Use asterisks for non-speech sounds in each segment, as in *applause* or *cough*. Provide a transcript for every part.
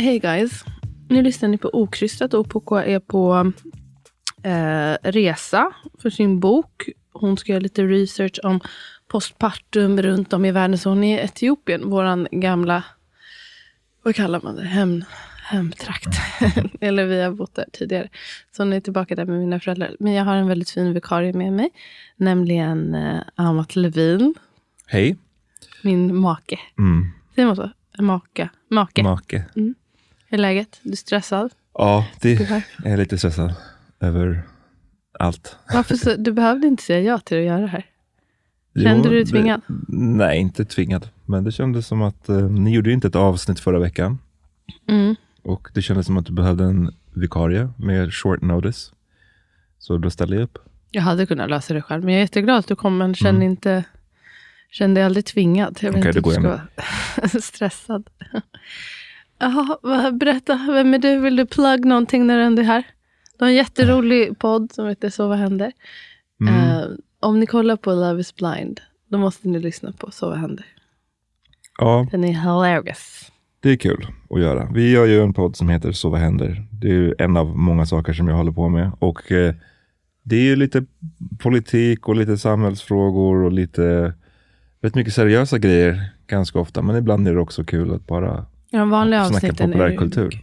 Hej guys. Nu lyssnar ni på Okrystat och OPK är på eh, resa för sin bok. Hon ska göra lite research om postpartum runt om i världen. Så hon är i Etiopien, våran gamla, vad kallar man det, Hem, hemtrakt. *laughs* Eller vi har bott där tidigare. Så hon är tillbaka där med mina föräldrar. Men jag har en väldigt fin vikarie med mig, nämligen eh, Amat Levin, Hej. min make. Mm. Säger man så? Maka. Make. Make. Hur är läget? Du är stressad? Ja, det, Tyvärr. jag är lite stressad över allt. Varför så, du behövde inte säga ja till att göra det här. Kände du dig det- tvingad? nej, inte tvingad. Men det kändes som att eh, ni gjorde ju inte ett avsnitt förra veckan. Mm. Och det kändes som att du behövde en vikarie med short notice. Så då ställde jag upp. Jag hade kunnat lösa det själv, men jag är jätteglad att du kom, men kände inte Kände dig aldrig tvingad. Jag vet Okej, inte att du ska vara *laughs* stressad. Jaha, berätta. Vem är du? Vill du plugga någonting när du ändå är här? Du har en jätterolig podd som heter Så vad händer? Mm. Eh, om ni kollar på Love is blind, då måste ni lyssna på Så vad händer. Ja, Den är hilarious. det är kul att göra. Vi gör ju en podd som heter Så vad händer? Det är ju en av många saker som jag håller på med. Och eh, det är ju lite politik och lite samhällsfrågor och lite rätt mycket seriösa grejer ganska ofta. Men ibland är det också kul att bara I de vanliga avsnitten populärkultur.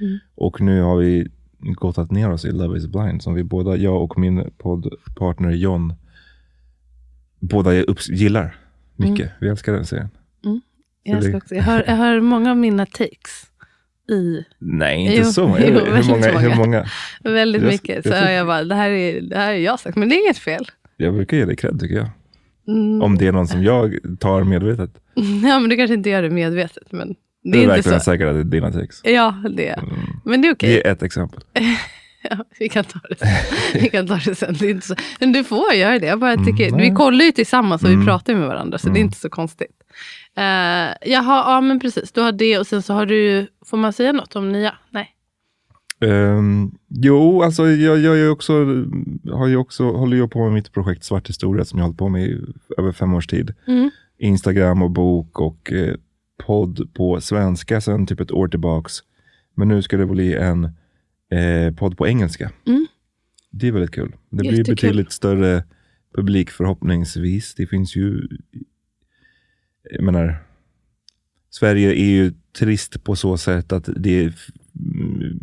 Mm. Och nu har vi gottat ner oss i Love is blind som vi båda, jag och min poddpartner John, båda gillar mycket. Mm. Vi älskar den serien. Jag, det- ska också, jag, hör, jag hör många av mina takes i Nej, inte Jo, så många. jo, hur, väldigt många, många. hur många? väldigt Jag- mycket. Så jag tycker- jag bara, det här är, det här är jag sagt, men det är inget fel. Jag brukar ge dig cred tycker jag. Mm. Om det är någon som jag tar medvetet. *laughs* Ja, men du kanske inte gör det medvetet, men det Du är är inte verkligen så. säker att det är dina text. Ja, det är Mm. Men det är okej. Ge ett exempel. *laughs* Ja, vi kan ta det. Vi kan ta det sen. Det är inte så. Men du får göra det. Jag bara tycker, Mm, vi kollar ju tillsammans och vi Mm. pratar ju med varandra, så det är Mm. inte så konstigt. Uh, jaha, ja men precis. Du har det och sen så har du, får man säga något om nya? Nej. Ehm, jo, alltså jag, jag, är också, har ju också, håller ju på med mitt projekt Svart historia som jag har hållit på med i över fem års tid. Mm. Instagram och bok och eh, podd på svenska sedan typ ett år tillbaks. Men nu ska det bli en eh, podd på engelska. Mm. Det är väldigt kul. Det blir Jättekul. betydligt större publik förhoppningsvis. Det finns ju, jag menar, Sverige är ju trist på så sätt att det, mm,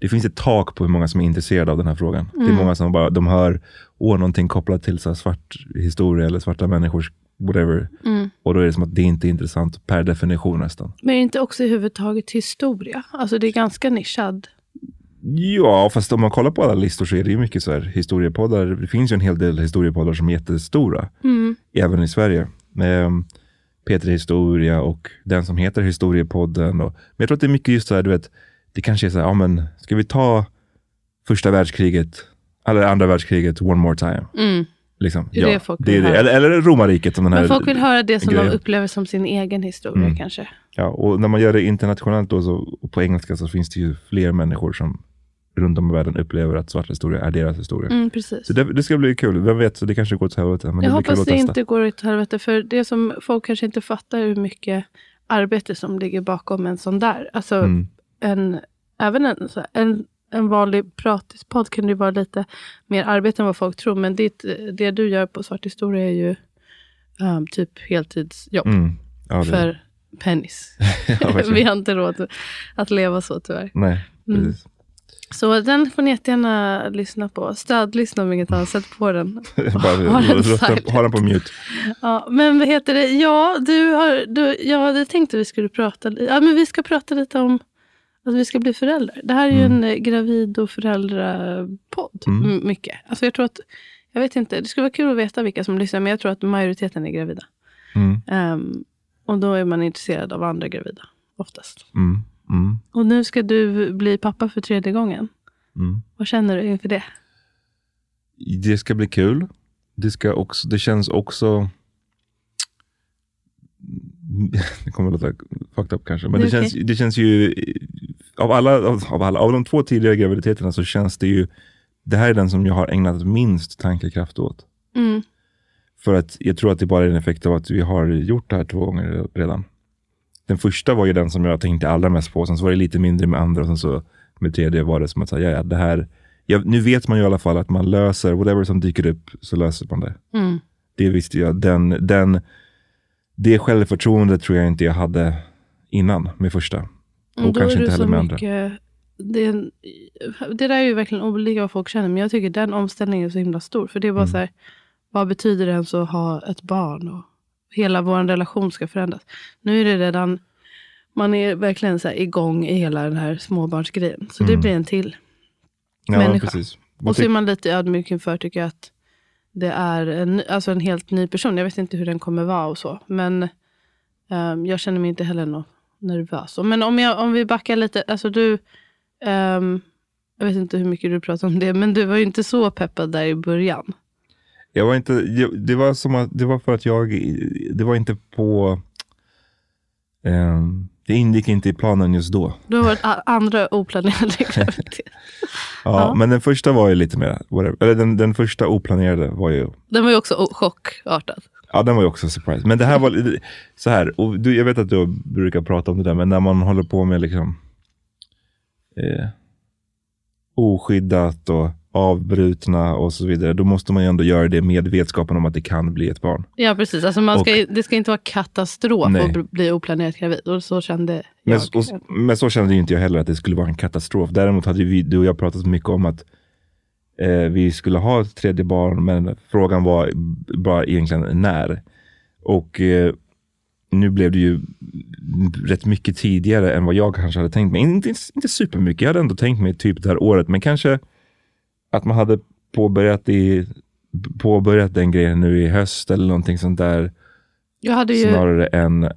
det finns ett tak på hur många som är intresserade av den här frågan. Det är Mm. många som bara, de hör åh, någonting kopplat till så svart historia eller svarta människors whatever. Mm. Och då är det som att det inte är intressant per definition nästan. Men är det inte också i huvudtaget historia? Alltså det är ganska nischad. Ja, fast om man kollar på alla listor så är det ju mycket så här historiepoddar. Det finns ju en hel del historiepoddar som är jättestora, Mm. även i Sverige. Med Peter Historia och den som heter Historiepodden. Och, men jag tror att det är mycket just så här, du vet, det kanske är så här, ja men ska vi ta första världskriget, eller andra världskriget one more time? Mm. Liksom. Det är det folk det är det. Eller, eller romarriket som den här Men folk vill höra det som de grejen. upplever som sin egen historia Mm. kanske. Ja, och när man gör det internationellt då, så, och på engelska så finns det ju fler människor som runt om i världen upplever att svart historia är deras historia. Mm, precis. Så det, det ska bli kul. Vem vet, så det kanske går åt helvete. Men jag hoppas det inte går åt helvete, för det som folk kanske inte fattar hur mycket arbete som ligger bakom en sån där. Alltså, Mm. en, även en, en, en vanlig pratispodd kan ju vara lite mer arbete än vad folk tror. Men ditt, det du gör på Svart historia är ju um, typ heltidsjobb Mm. Ja, det, för pennis. *laughs* ja. Vi har inte råd att leva så tyvärr. Nej, Mm. Så den får ni jättegärna lyssna på. Stödlyssna om inget annat. Sätt på den. *laughs* Bara *laughs* Ha den rösta- silent. ha den på mute. Ja, men vad heter det? Ja, du har, du, jag hade tänkt att vi skulle prata, ja, men vi ska prata lite om att vi ska bli föräldrar. Det här är ju Mm. en eh, gravid och föräldrapodd. Mm. Mycket. Alltså jag tror att, jag vet inte, det skulle vara kul att veta vilka som lyssnar, men jag tror att majoriteten är gravida. Mm. Ehm, och då är man intresserad av andra gravida, oftast. Mm. Mm. Och nu ska du bli pappa för tredje gången. Mm. Vad känner du inför det? Det ska bli kul. Det, ska också, det känns också... *laughs* Det kommer att låta fucked up kanske. Men Det det, är känns, det känns ju... Av alla, av, av alla, av de två tidigare graviditeterna så känns det ju... Det här är den som jag har ägnat minst tankekraft åt. Mm. För att jag tror att det bara är en effekt av att vi har gjort det här två gånger redan. Den första var ju den som jag tänkte allra mest på. Sen så var det lite mindre med andra. Och sen så med tredje var det som att säga, ja, det här... Ja, nu vet man ju i alla fall att man löser, whatever som dyker upp, så löser man det. Mm. Det visste jag. Den, den, det självförtroendet tror jag inte jag hade innan med första. Mm, Och då kanske är inte det heller så med andra. mycket, det, är en- det där är ju verkligen olika vad folk känner. Men jag tycker den omställningen är så himla stor. För det är bara Mm. så här, vad betyder det ens att ha ett barn? Och hela vår relation ska förändras. Nu är det redan, man är verkligen så här igång i hela den här småbarnsgrejen. Så det Mm. blir en till. Ja, människa. precis. Och så är man lite ödmjuk inför tycker jag att det är en, alltså en helt ny person. Jag vet inte hur den kommer vara och så. Men ehm, jag känner mig inte heller nå nervös. Men om, jag, om vi backar lite. Alltså du, ehm, jag vet inte hur mycket du pratar om det. Men du var ju inte så peppad där i början. Jag var inte, det var som att, det var för att jag, det var inte på, ehm, det ingick inte i planen just då. Du har varit andra oplanerade *laughs* graviditet. Ja, Ja. Men den första var ju lite mer, whatever. Eller den, den första oplanerade var ju, Den var ju också chockartad. Ja den var ju också surprise. Men det här var så här, och du, jag vet att du brukar prata om det där, men när man håller på med liksom eh, oskyddat och avbrutna och så vidare, då måste man ju ändå göra det med vetskapen om att det kan bli ett barn. Ja precis, alltså man ska, det ska inte vara katastrof Nej. att bli- oplanerat gravid. Och så kände Men, jag. och, men så kände ju inte jag heller att det skulle vara en katastrof. Däremot hade vi, du och jag pratat mycket om att eh, vi skulle ha ett tredje barn, men frågan var bara egentligen när. Och eh, nu blev det ju rätt mycket tidigare än vad jag kanske hade tänkt mig. Inte, inte supermycket, jag hade ändå tänkt mig typ det här året, men kanske att man hade påbörjat, i, påbörjat den grejen nu i höst eller någonting sånt där, jag hade ju, snarare än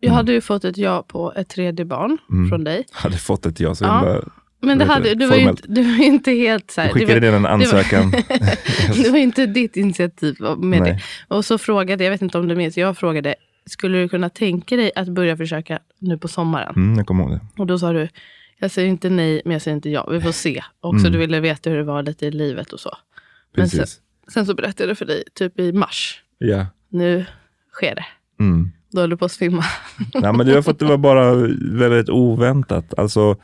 Jag hade ju fått ett ja på ett tredje barn Mm. från dig. hade fått ett ja. Så Ja. himla- Men det hade, du, var ju inte, du var inte helt så här, det skickade var, in en ansökan. *laughs* det var *laughs* inte ditt initiativ med Nej. det. Och så frågade, jag vet inte om du minns, jag frågade, skulle du kunna tänka dig att börja försöka nu på sommaren? Mm, jag kommer ihåg det. Och då sa du, jag säger inte nej, men jag säger inte ja. Vi får se. Också Mm. du ville veta hur det var lite i livet och så. Men sen, Precis. sen så berättade jag för dig, typ i mars. Ja. Nu sker det. Mm. Då höll du på att svimma. Nej, men det var för att det var bara väldigt oväntat. Alltså,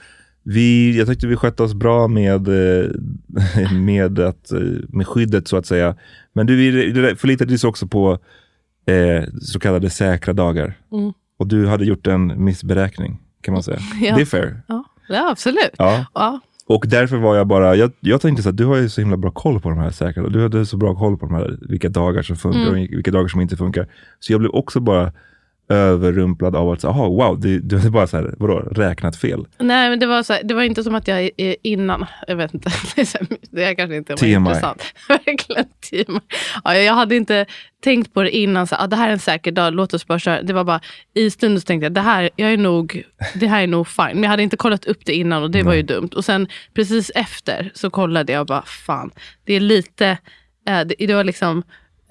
vi, jag tyckte vi skötte oss bra med, eh, *laughs* med, att, eh, med skyddet så att säga. Men du vi förlitade sig också på eh, så kallade säkra dagar. Mm. Och du hade gjort en missberäkning kan man säga. Ja. Det är fair. Ja, ja absolut. Ja. Ja. Och därför var jag bara, jag, jag tänkte så att du har ju så himla bra koll på de här säkra, du hade så bra koll på de här, vilka dagar som funkar Mm. och vilka dagar som inte funkar. Så jag blev också bara överrumplad av att, aha, wow, du, du hade bara så här, vadå, räknat fel. Nej, men det var, så här, det var inte som att jag innan, jag vet inte, *laughs* det är, så här, det är kanske inte var TMI. intressant. *laughs* Verkligen TMI. Ja, jag hade inte tänkt på det innan, så, ah, det här är en säker dag, låt oss bara köra. Det var bara i stunden så tänkte jag, det här, jag är nog, det här är nog fine. Men jag hade inte kollat upp det innan och det var ju dumt. Och sen precis efter så kollade jag och bara, fan, det är lite, eh, det, det var liksom,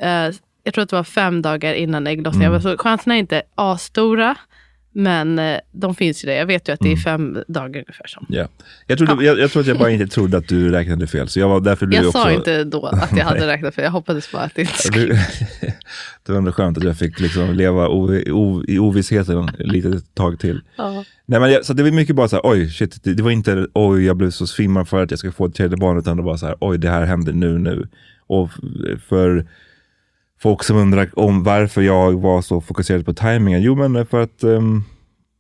eh, jag tror att det var fem dagar innan ägglossningen. Mm. Så chanserna är inte asstora. Men eh, de finns ju där. Jag vet ju att det är Mm. fem dagar ungefär som. Ja. Jag, trodde, jag, jag tror att jag bara inte trodde att du räknade fel. Så jag var, därför blev Jag också... sa inte då att jag *laughs* hade räknat för jag hoppades bara att det inte skulle... *laughs* Det var ändå skönt att jag fick liksom leva o, o, i ovissheten ett litet tag till. Ja. Nej, men jag, så det var mycket bara så här, oj, shit, det, det var inte oj, jag blev så svimmad för att jag ska få ett tredje barn, utan det var så här, oj, det här händer nu, nu. Och för folk som undrar om varför jag var så fokuserad på tajmingen, jo men för att ehm,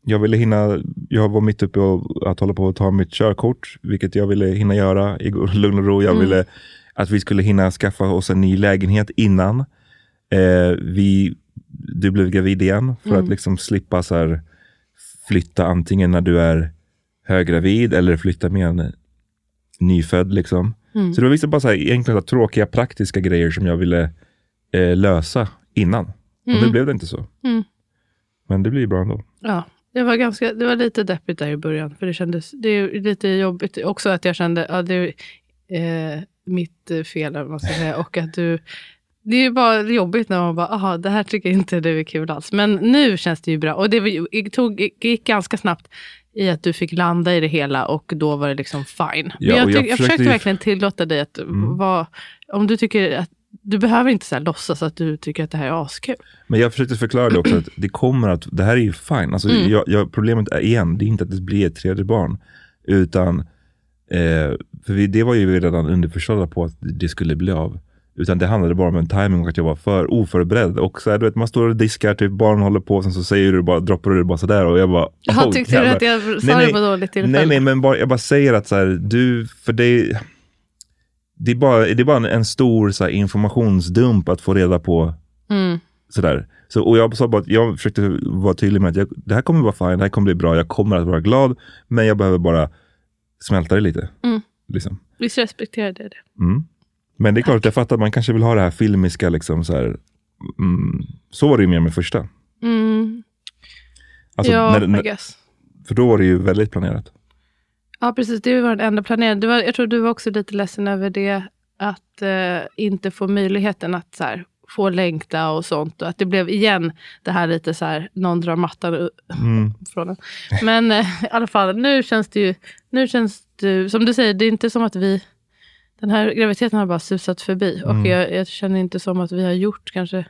jag ville hinna, jag var mitt uppe och att hålla på att ta mitt körkort, vilket jag ville hinna göra i *laughs* lugn och ro. Jag ville att vi skulle hinna skaffa oss en ny lägenhet innan eh, vi, du blev gravid igen, för att liksom slippa så här, flytta antingen när du är höggravid eller flytta med en nyfödd. Liksom. Så det var vissa bara så här, egentligen så här, tråkiga praktiska grejer som jag ville eh, lösa innan. Och nu blev det inte så. Mm. Men det blir bra ändå. Ja, det var, ganska, det var lite deppigt där i början. För det kändes det är lite jobbigt. Också att jag kände att ja, det är eh, mitt eh, fel, man ska säga. Och att du... Det är ju bara jobbigt när man bara, aha, det här tycker jag inte du är kul alls. Men nu känns det ju bra. Och det tog, gick ganska snabbt i att du fick landa i det hela och då var det liksom fine. Ja, Men jag, jag jag försökte ju- verkligen tillåta dig att Mm. vara... Om du tycker att... Du behöver inte så här låtsas att du tycker att det här är askul. Men jag försökte förklara det också, att det kommer att, det här är ju fine. Alltså, Mm. jag, jag, problemet är igen, det är inte att det blir ett tredje barn, utan, eh, för vi, det var ju vi redan underförstådda på att det skulle bli av. Utan det handlade bara om en timing och att jag var för oförberedd. Och så här, du vet, man står och diskar, typ barn håller på, sen så säger du bara, droppar du det bara sådär och jag bara, Jaha, oh, tyckte du att jag sa Nej, det på dåligt tillfälle? Nej, nej, men bara, jag bara säger att så här, du, för det, det är bara, det är bara en, stor så här, informationsdump att få reda på Mm. sådär. Så, och jag sa bara att jag försökte vara tydlig med att jag, det här kommer vara fine, det här kommer bli bra, jag kommer att vara glad, men jag behöver bara smälta det lite. Mm. Liksom. Visst respekterade jag det. Mm. Men det är klart att jag fattar att man kanske vill ha det här filmiska, liksom, så, här, mm, så var det ju mer med första. Mm. Alltså, ja, när, när, för då var det ju väldigt planerat. Ja, precis. Det var den enda planeringen. Det var, jag tror du var också lite ledsen över det. Att eh, inte få möjligheten att så här, få längta och sånt. Och att det blev igen det här lite så här, någon drar mattan Mm. *laughs* från en. Men eh, i alla fall, nu känns det ju, nu känns det, som du säger, det är inte som att vi, den här graviditeten har bara susat förbi. Mm. Och jag, jag känner inte som att vi har gjort kanske,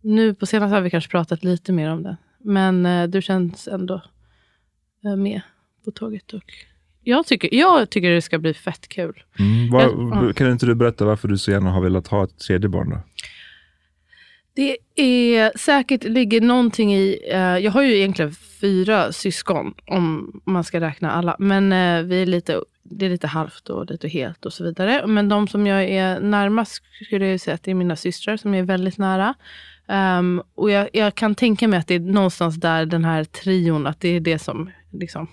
nu på senaste har vi kanske pratat lite mer om det. Men eh, du känns ändå eh, med på tåget. Och jag, tycker, jag tycker det ska bli fett kul. Mm. Var, Jag- ja. Kan inte du berätta varför du så gärna har velat ha ett tredje barn då? Det är säkert ligger någonting i, eh, jag har ju egentligen fyra syskon om man ska räkna alla. Men eh, vi är lite, det är lite halvt och lite helt och så vidare. Men de som jag är närmast skulle jag säga att det är mina systrar som är väldigt nära. Ehm, och jag, jag kan tänka mig att det är någonstans där den här trion, att det är det som liksom,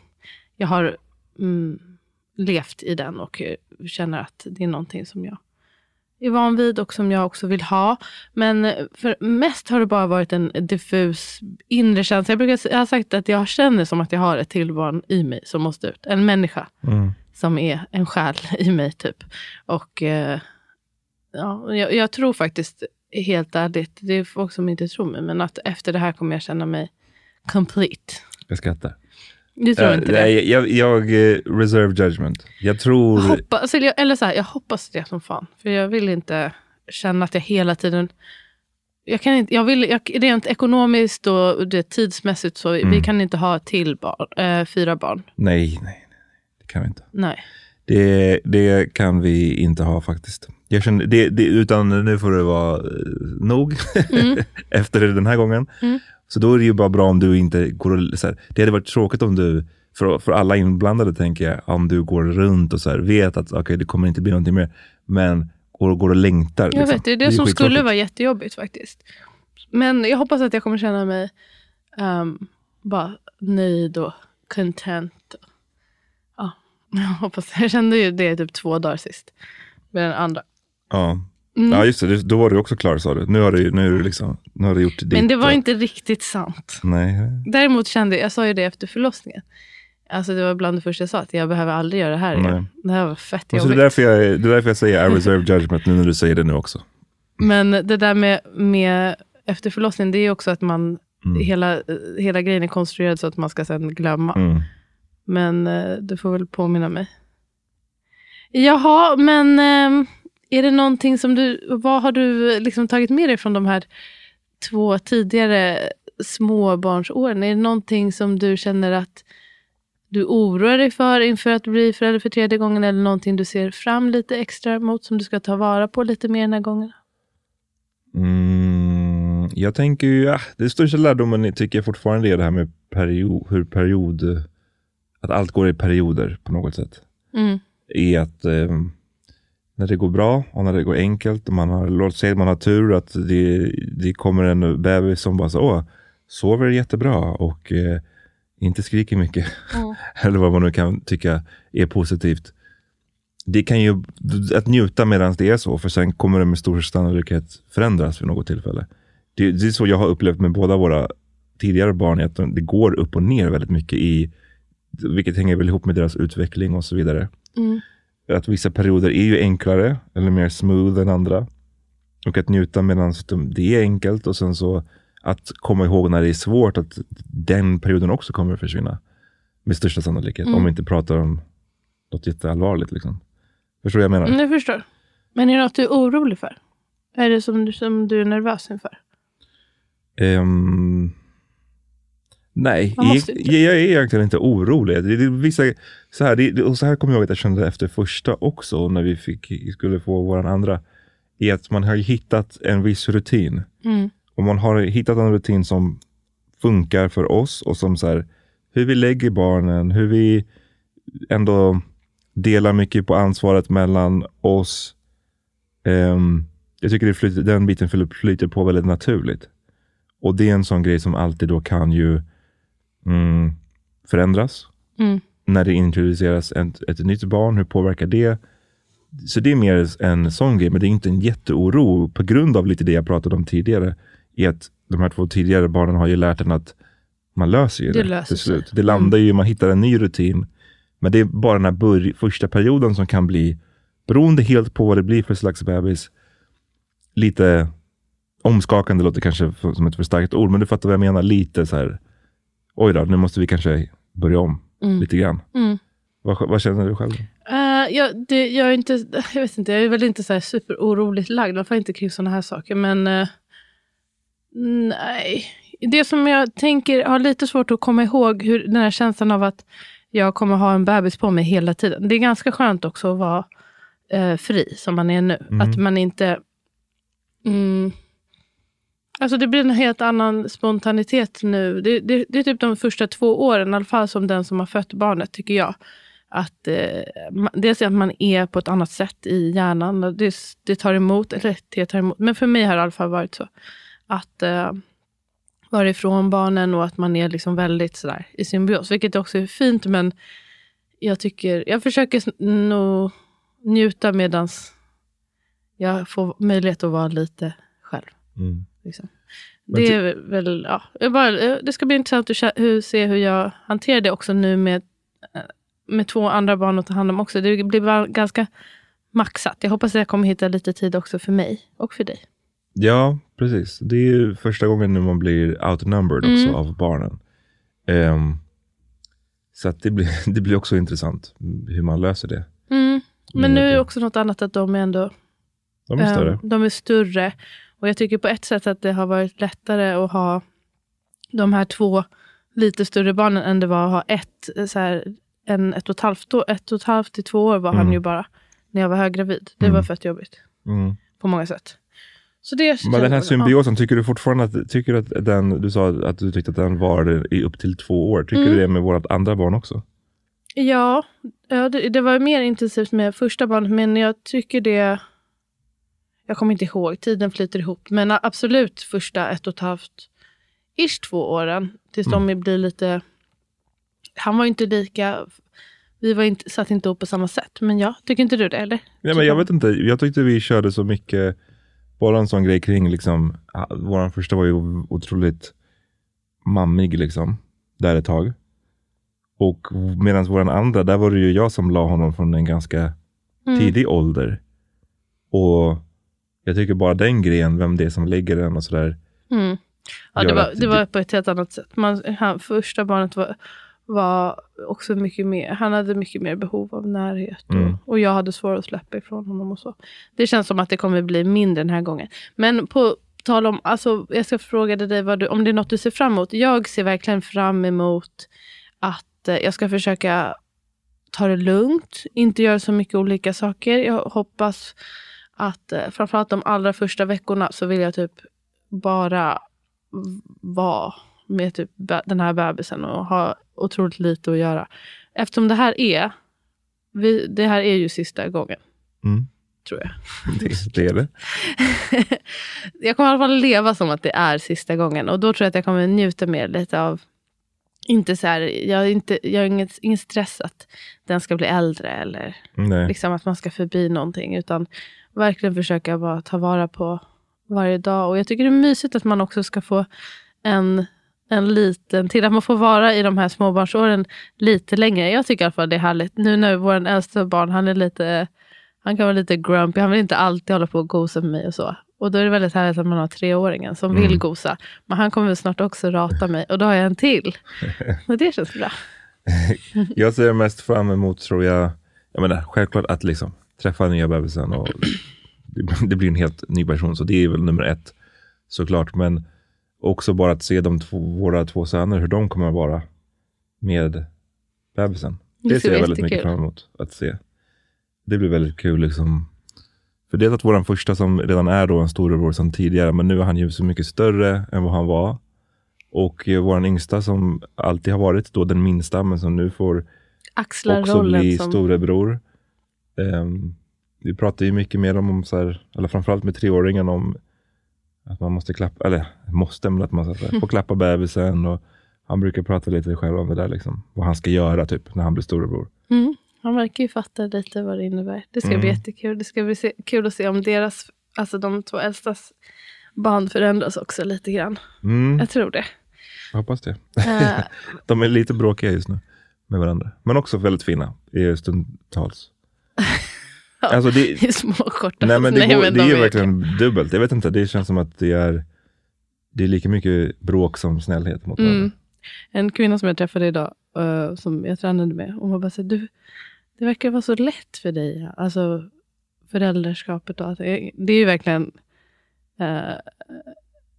jag har mm, levt i den och känner att det är någonting som jag är van vid och som jag också vill ha. Men eh, för mest har det bara varit en diffus inre känsla. Jag, brukar, jag har sagt att jag känner som att jag har ett till barn i mig som måste ut. En människa Mm. som är en själ *laughs* i mig typ. Och eh, ja, jag, jag tror faktiskt, helt ärligt, det är folk som inte tror mig, men att efter det här kommer jag känna mig complete. Jag skrattar. Du tror Eh, inte det? nej, jag, jag eh, reserve judgment. Jag tror... Hoppas, eller, så här, jag hoppas det som fan. För jag vill inte känna att jag hela tiden... Jag kan inte, jag vill, jag, rent ekonomiskt och det, tidsmässigt så vi Mm. kan inte ha till barn, eh, fyra barn. Nej, nej, nej. Det kan vi inte. Nej. Det, det kan vi inte ha faktiskt. Jag känner, det, det, utan nu får det vara nog *laughs* efter den här gången. Mm. Så då är det ju bara bra om du inte går och, så här, Det hade varit tråkigt om du, för, för alla inblandade tänker jag, om du går runt och så här, vet att okay, det kommer inte bli någonting mer. Men går, och går och längtar. Jag liksom. vet, det är det, ju som skulle vara jättejobbigt faktiskt. Men jag hoppas att jag kommer känna mig ehm, bara nöjd och content. Ja, *laughs* jag hoppas. Jag kände ju det typ två dagar sist. Med den andra. Ja. Mm. ja, just det. Då var du också klar sa du. Nu har du, nu är liksom, nu har du gjort ditt. Men det var eh, inte riktigt sant. Nej. Däremot kände jag, jag sa ju det efter förlossningen. Alltså det var bland det första jag sa, att jag behöver aldrig göra det här igen. Nej. Det här var fett Så det, är jobbigt. därför jag, det är därför jag säger I reserve judgment nu när du säger det nu också. Men det där med, med efter förlossningen, det är också att man hela, hela grejen är konstruerad så att man ska sen glömma. Mm. Men eh, du får väl påminna mig. Jaha, men eh, är det någonting som du... Vad har du liksom tagit med dig från de här två tidigare småbarnsåren? Är det någonting som du känner att du oroar dig för inför att bli förälder för tredje gången? Eller någonting du ser fram lite extra mot som du ska ta vara på lite mer den här gången? Mm, jag tänker ju, ja, det största lärdomen tycker jag fortfarande är det här med period, hur period, att allt går i perioder på något sätt. Mm. Är att eh, när det går bra och när det går enkelt och man har, låt säga man har tur att det, det kommer en bebis som bara så, åh, sover jättebra och eh, inte skriker mycket. Mm. *laughs* Eller vad man nu kan tycka är positivt. Det kan ju, att njuta medan det är så, för sen kommer det med stor sannolikhet förändras vid något tillfälle. Det, det är så jag har upplevt med båda våra tidigare barn, att de- det går upp och ner väldigt mycket i, vilket hänger väl ihop med deras utveckling och så vidare. Mm. Att vissa perioder är ju enklare eller mer smooth än andra. Och att njuta medan de- det är enkelt och sen så att komma ihåg när det är svårt att den perioden också kommer att försvinna. Med största sannolikhet. Mm. Om vi inte pratar om något jätteallvarligt. Liksom. Förstår du vad jag menar? Mm, Jag förstår. Men är det något du är orolig för? Är det som, du- som du är nervös inför? Ehm, nej, jag, jag är egentligen inte orolig. Det, det, vissa, så, här, det, och så här kommer jag ihåg att jag kände efter första också, när vi fick, skulle få vår andra. Är att man har hittat en viss rutin. Mm. Och man har hittat en rutin som funkar för oss och som så här, hur vi lägger barnen, hur vi ändå delar mycket på ansvaret mellan oss. Ehm, jag tycker det flyter, den biten flyter på väldigt naturligt. Och det är en sån grej som alltid då kan ju mm, förändras. Mm. När det introduceras ett, ett nytt barn, hur påverkar det? Så det är mer en sån grej, men det är inte en jätteoro på grund av lite det jag pratade om tidigare. I att de här två tidigare barnen har ju lärt en att man löser ju Det det, till slut. Det landar ju, man hittar en ny rutin. Men det är bara den här första perioden som kan bli, beroende helt på vad det blir för slags bebis, lite omskakande låter kanske som ett för starkt ord, men du fattar vad jag menar. Lite så här, oj då, nu måste vi kanske börja om Mm. lite grann. Mm. Vad, vad känner du själv? Eh, jag, det, jag, är inte, jag vet inte, jag är väl inte så här superoroligt lagd, i alla fall inte kring sådana här saker. Men eh, nej, det som jag tänker har lite svårt att komma ihåg, hur, den här känslan av att jag kommer ha en bebis på mig hela tiden. Det är ganska skönt också att vara eh, fri som man är nu. Mm. Att man inte... Mm, alltså det blir en helt annan spontanitet nu. Det, det, det är typ de första två åren, i alla fall som den som har fött barnet, tycker jag att eh, dels att man är på ett annat sätt i hjärnan. Det, det tar emot, eller det tar emot, men för mig har det i alla fall varit så. Att eh, vara ifrån barnen och att man är liksom väldigt sådär i symbios. Vilket också är fint, men jag tycker, jag försöker nog njuta medan jag får möjlighet att vara lite själv. Mm. Liksom. Det är väl, ja, bara, det ska bli intressant att hur, se hur jag hanterar det också nu med, eh, med två andra barn att ta hand om också. Det blir bara ganska maxat. Jag hoppas att jag kommer hitta lite tid också för mig och för dig. Ja, precis. Det är ju första gången nu man blir outnumbered också Mm. av barnen. Ehm, så det, blir, *laughs* det blir också intressant hur man löser det. Mm. Men nu är det. också något annat att de är ändå De är eh, större. de är större. Och jag tycker på ett sätt att det har varit lättare att ha de här två lite större barnen än det var att ha ett, så här, en ett och ett halvt år, ett och ett halvt till två år var han Mm. ju bara när jag var höggravid. Det Mm. var fett jobbigt Mm. på många sätt. Så det Men den här ja. symbiosen, tycker du fortfarande att, tycker att den, du sa att du tyckte att den var i upp till två år. Tycker Mm. du det med vårt andra barn också? Ja, ja det, det var mer intensivt med första barnet, men jag tycker det... Jag kommer inte ihåg, tiden flyter ihop. Men absolut första ett och ett halvt, ish två åren. Tills Mm. de blir lite... Han var ju inte lika... Vi var inte, satt inte upp på samma sätt. Men ja, tycker inte du det? Eller? Ja, men jag vet inte, jag tyckte vi körde så mycket, bara en sån grej kring liksom, våran första var ju otroligt mammig liksom, där ett tag. Och medan våran andra, där var det ju jag som la honom från en ganska Mm. tidig ålder. Och jag tycker bara den grejen, vem det är som lägger den och sådär. Mm. Ja, det var, det var på ett helt annat sätt. Man, han, första barnet var, var också mycket mer, han hade mycket mer behov av närhet. Mm. Och, och jag hade svårare att släppa ifrån honom och så. Det känns som att det kommer bli mindre den här gången. Men på tal om, alltså, jag ska fråga dig vad du, om det är något du ser fram emot. Jag ser verkligen fram emot att eh, jag ska försöka ta det lugnt, inte göra så mycket olika saker. Jag hoppas att eh, framförallt de allra första veckorna så vill jag typ bara vara med typ den här bebisen och ha otroligt lite att göra. Eftersom det här är, vi, det här är ju sista gången, Mm. tror jag. Det, *laughs* det är det. *laughs* jag kommer i alla fall leva som att det är sista gången. Och då tror jag att jag kommer njuta mer lite av... Inte så här, jag har, inte, jag har inget, ingen stress att den ska bli äldre eller Nej. liksom att man ska förbi någonting. Utan verkligen försöka bara ta vara på varje dag. Och jag tycker det är mysigt att man också ska få en, en liten till. Att man får vara i de här småbarnsåren lite längre. Jag tycker i alla fall det är härligt. Nu när vår äldsta barn, han är lite han kan vara lite grumpy. Han vill inte alltid hålla på och gosa med mig och så. Och då är det väldigt härligt att man har treåringen som vill gosa. Men han kommer väl snart också rata mig. Och då har jag en till. *laughs* Och det känns bra. *laughs* Jag ser mest fram emot, tror jag, jag menar, självklart att liksom träffa nya bebisen och *clears throat* det, blir en helt ny person, så det är väl nummer ett såklart. Men också bara att se de två, våra två söner, hur de kommer att vara med bebisen. Det Det ser jag väldigt mycket fram emot att se. Det blir väldigt kul liksom. För det är att vår första som redan är då en storebror sedan tidigare, men nu är han ju så mycket större än vad han var. Och vår yngsta som alltid har varit då den minsta, men som nu får Axlar också bli som... storebror. Ehm, vi pratar ju mycket med dem om, så här, eller framförallt med treåringen om att man måste klappa, eller måste, men att man så här, *laughs* får klappa bebisen. Och han brukar prata lite själv om det där, liksom, vad han ska göra typ när han blir storebror. Mm. Han verkar ju fatta lite vad det innebär. Det ska bli Mm. jättekul. Det ska bli se, kul att se om deras, alltså de två äldstas band förändras också lite grann. Mm, Jag tror det. jag hoppas det. Eh, *laughs* De är lite bråkiga just nu med varandra, men också väldigt fina i stundtals. Alltså det, I små korta. Nej men det, går, men det de är ju verkligen dubbelt. Jag vet inte, det känns som att det är, det är lika mycket bråk som snällhet mot varandra. Mm. En kvinna som jag träffade idag, eh, som jag tränade med, hon var bara så du, det verkar vara så lätt för dig. Alltså föräldraskapet och allt. Det det är ju verkligen, eh,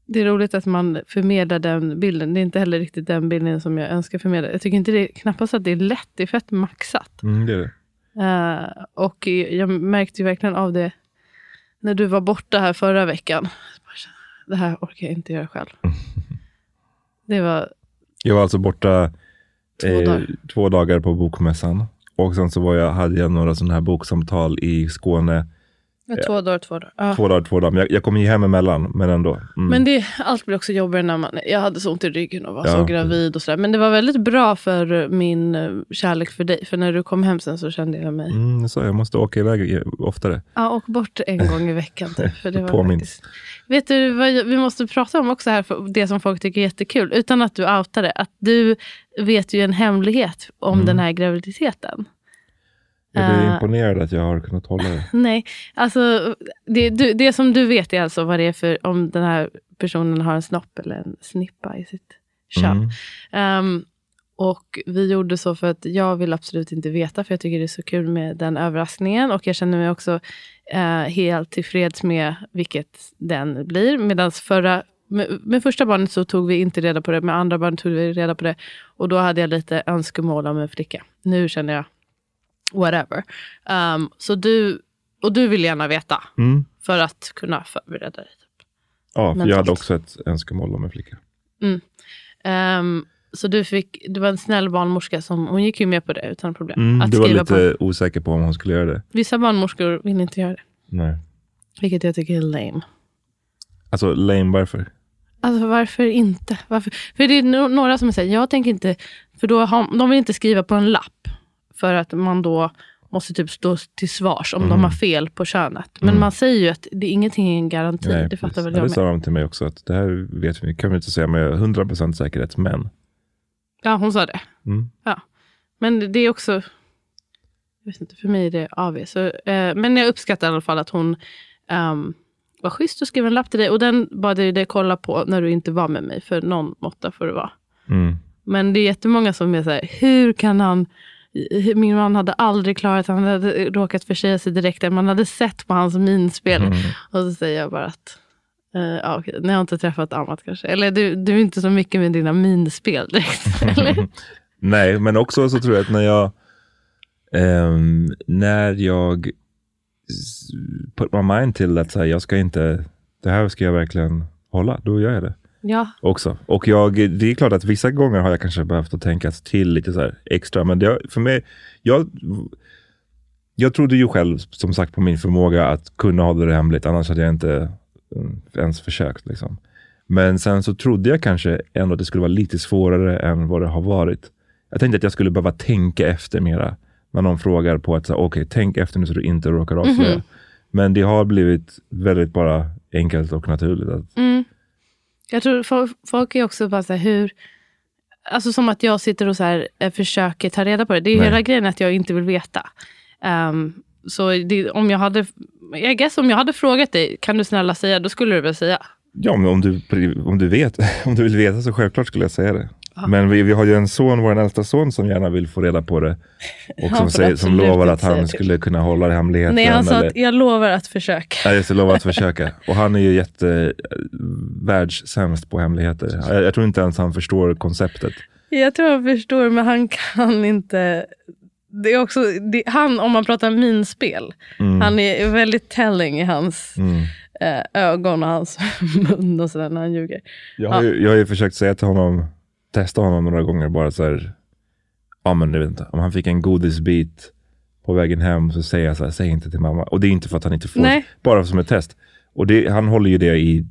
det är roligt att man förmedlar den bilden. Det är inte heller riktigt den bilden som jag önskar förmedla. Jag tycker inte det, knappast att det är lätt, det är fett maxat. Mm, det är det. Eh, och jag märkte ju verkligen av det när du var borta här förra veckan. Det här orkar jag inte göra själv. *laughs* Det var Jag var alltså borta Två eh, dagar. två dagar på bokmässan. Och sen så var jag, hade jag några sådana här boksamtal i Skåne. Två dagar, två dagar. Ja. Två dagar, två dagar. Men jag, jag kom ju hem emellan, men ändå. Mm. Men det, allt blir också jobbigare när man... Jag hade så ont i ryggen och var Ja, så precis. gravid och sådär. Men det var väldigt bra för min eh, kärlek för dig. För när du kom hem sen så kände jag mig... Mm, jag sa jag måste åka iväg i- oftare. Ja, och bort en *laughs* gång i veckan typ. För det var Påminns. Vet du vad jag- vi måste prata om också här, för det som folk tycker är jättekul, utan att du outar det. Att du vet ju en hemlighet om Mm. den här graviditeten. Jag blir Eh. imponerad att jag har kunnat hålla det. *laughs* Nej, alltså det, du, det som du vet är alltså vad det är för, om den här personen har en snopp eller en snippa i sitt kön. Mm. Ehm, och vi gjorde så för att jag vill absolut inte veta, för jag tycker det är så kul med den överraskningen. Och jag känner mig också eh, helt tillfreds med vilket den blir. Medan förra, med, med första barnet så tog vi inte reda på det, med andra barnet tog vi reda på det. Och då hade jag lite önskemål om en flicka. Nu känner jag whatever. Ehm, så du, och du vill gärna veta, Mm. för att kunna förbereda dig. Ja, för jag hade också ett önskemål om en flicka. Ehm, så du fick, det var en snäll barnmorska som, hon gick ju med på det utan problem. Mm, att du var lite på. osäker på om hon skulle göra det. Vissa barnmorskor vill inte göra det. Nej. Vilket jag tycker är lame. Alltså, lame varför? Alltså varför inte? Varför? För det är no- några som säger, jag tänker inte, för då har, de vill inte skriva på en lapp. För att man då måste typ stå till svars om Mm. de har fel på könet. Men Mm. man säger ju att det är ingenting är en garanti. det precis. fattar väl ja, jag det med. sa de till mig också, att det här vet vi, kan vi inte säga med 100% säkerhet, men. Ja, hon sa det. Mm. Men det är också... Jag vet inte, för mig är det AV. Så, eh, men jag uppskattar i alla fall att hon... ehm, vad schysst att skriva en lapp till dig. Och den bad jag dig kolla på när du inte var med mig. För någon måtta får det vara. Mm. Men det är jättemånga som är så här, hur kan han... Min man hade aldrig klarat Han hade råkat försäga sig direkt. Man hade sett på hans minspel. Mm. Och så säger jag bara att Uh, ja, okej. Ni har inte träffat Amat kanske? Eller du, du är inte så mycket med dina minspel direkt? *laughs* eller? Nej, men också så tror jag att när jag ehm, när jag put my mind till att så här, jag ska inte, det här ska jag verkligen hålla, då gör jag det Ja. också. Och jag, det är klart att vissa gånger har jag kanske behövt att tänka till lite så här extra, men det, för mig, jag, jag trodde ju själv som sagt på min förmåga att kunna hålla det hemligt, annars hade jag inte mm, ens försökt. Liksom. Men sen så trodde jag kanske ändå att det skulle vara lite svårare än vad det har varit. Jag tänkte att jag skulle behöva tänka efter mera när någon frågar på att okej, tänk efter nu så du inte råkar avslöja. Mhm. Men det har blivit väldigt bara enkelt och naturligt. Att, Mm. Jag tror folk, är också bara så här, hur... Alltså som att jag sitter och så här, eh, försöker ta reda på det. Det är ju hela grejen att jag inte vill veta. Ehm, så det, om jag hade... Jag guess om jag hade frågat dig, kan du snälla säga, då skulle du väl säga. Ja, men om du, om du vet, *laughs* om du vill veta så självklart skulle jag säga det. Men vi, vi har ju en son, vår äldsta son, som gärna vill få reda på det. Och som, säger, som lovar att han skulle kunna hålla det hemligheten. Nej, han sa eller, att jag lovar att försöka. Nej, jag ska lova att *laughs* försöka. Och han är ju jätte eh, världssämst på hemligheter. Jag, jag tror inte ens han förstår konceptet. Jag tror han förstår, men han kan inte... Det är också, det, han, om man pratar minspel, Mm. han är väldigt telling i hans Mm. Eh, ögon och hans *laughs* mun och sådär när han ljuger. Jag, har ju, jag har ju försökt säga till honom, testa honom några gånger bara så här. Ja men jag vet inte, om han fick en godisbit på vägen hem så säger jag så här, säg inte till mamma. Och det är inte för att han inte får, Nej. bara som ett test. Och det, han håller ju det i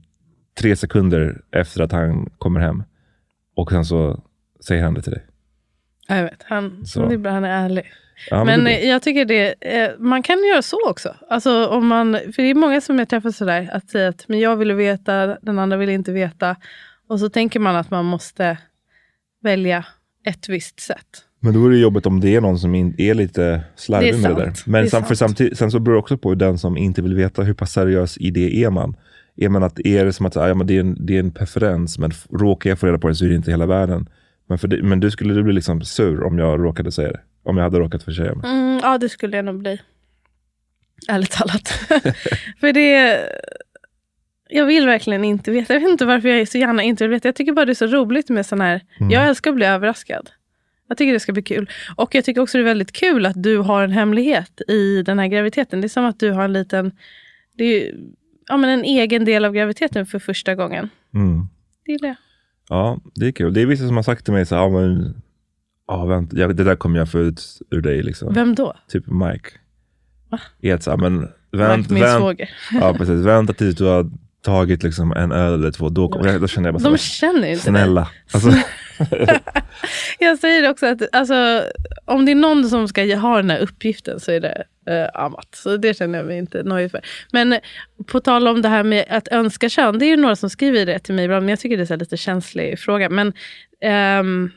tre sekunder efter att han kommer hem. Och sen så säger han det till dig. Ja, jag vet, han, Så. det är bra, han är ärlig. Ja, men bra. eh, jag tycker det, eh, man kan göra så också. Alltså om man, för det är många som jag träffar sådär, att säga att men jag vill veta, den andra vill inte veta. Och så tänker man att man måste välja ett visst sätt. Men då är det jobbigt om det är någon som är lite slarvig med det där. Men Det sen, för samtidigt, sen så beror det också på den som inte vill veta hur pass seriös i det är man. Är man att, är det som att ja, men det, är en, det är en preferens, men råkar jag få reda på det så är det inte hela världen. Men, för det, men du skulle du bli liksom sur om jag råkade säga det? Om jag hade råkat försäga mig? Mm, ja, det skulle jag nog bli. Ärligt talat. *laughs* för det... Jag vill verkligen inte veta. Jag vet inte varför jag så gärna inte vill veta. Jag tycker bara det är så roligt med sån här... Mm. Jag älskar att bli överraskad. Jag tycker det ska bli kul. Och jag tycker också det är väldigt kul att du har en hemlighet i den här graviditeten. Det är som att du har en liten... Det är ju, ja, men en egen del av graviditeten för första gången. Mm. Det gillar jag. Ja, det är kul. Det är vissa som har sagt till mig så här, ah, men, ah, vänta, jag, det där kommer jag få ut ur dig. Liksom. Vem då? Typ Mike. Va? Att så här, men vänt, Min vänt, svåger. *laughs* ja, precis, vänta tills du har tagit liksom, en öl eller två. Då, kommer- då känner jag bara De känner inte. Snälla. Alltså, *laughs* Jag säger också att alltså, om det är någon som ska ha den här uppgiften så är det eh, Amat. Så det känner jag mig inte nöjd för. Men på tal om det här med att önska kön. Det är ju några som skriver det till mig ibland. Men jag tycker det är här lite känslig fråga. Men ehm,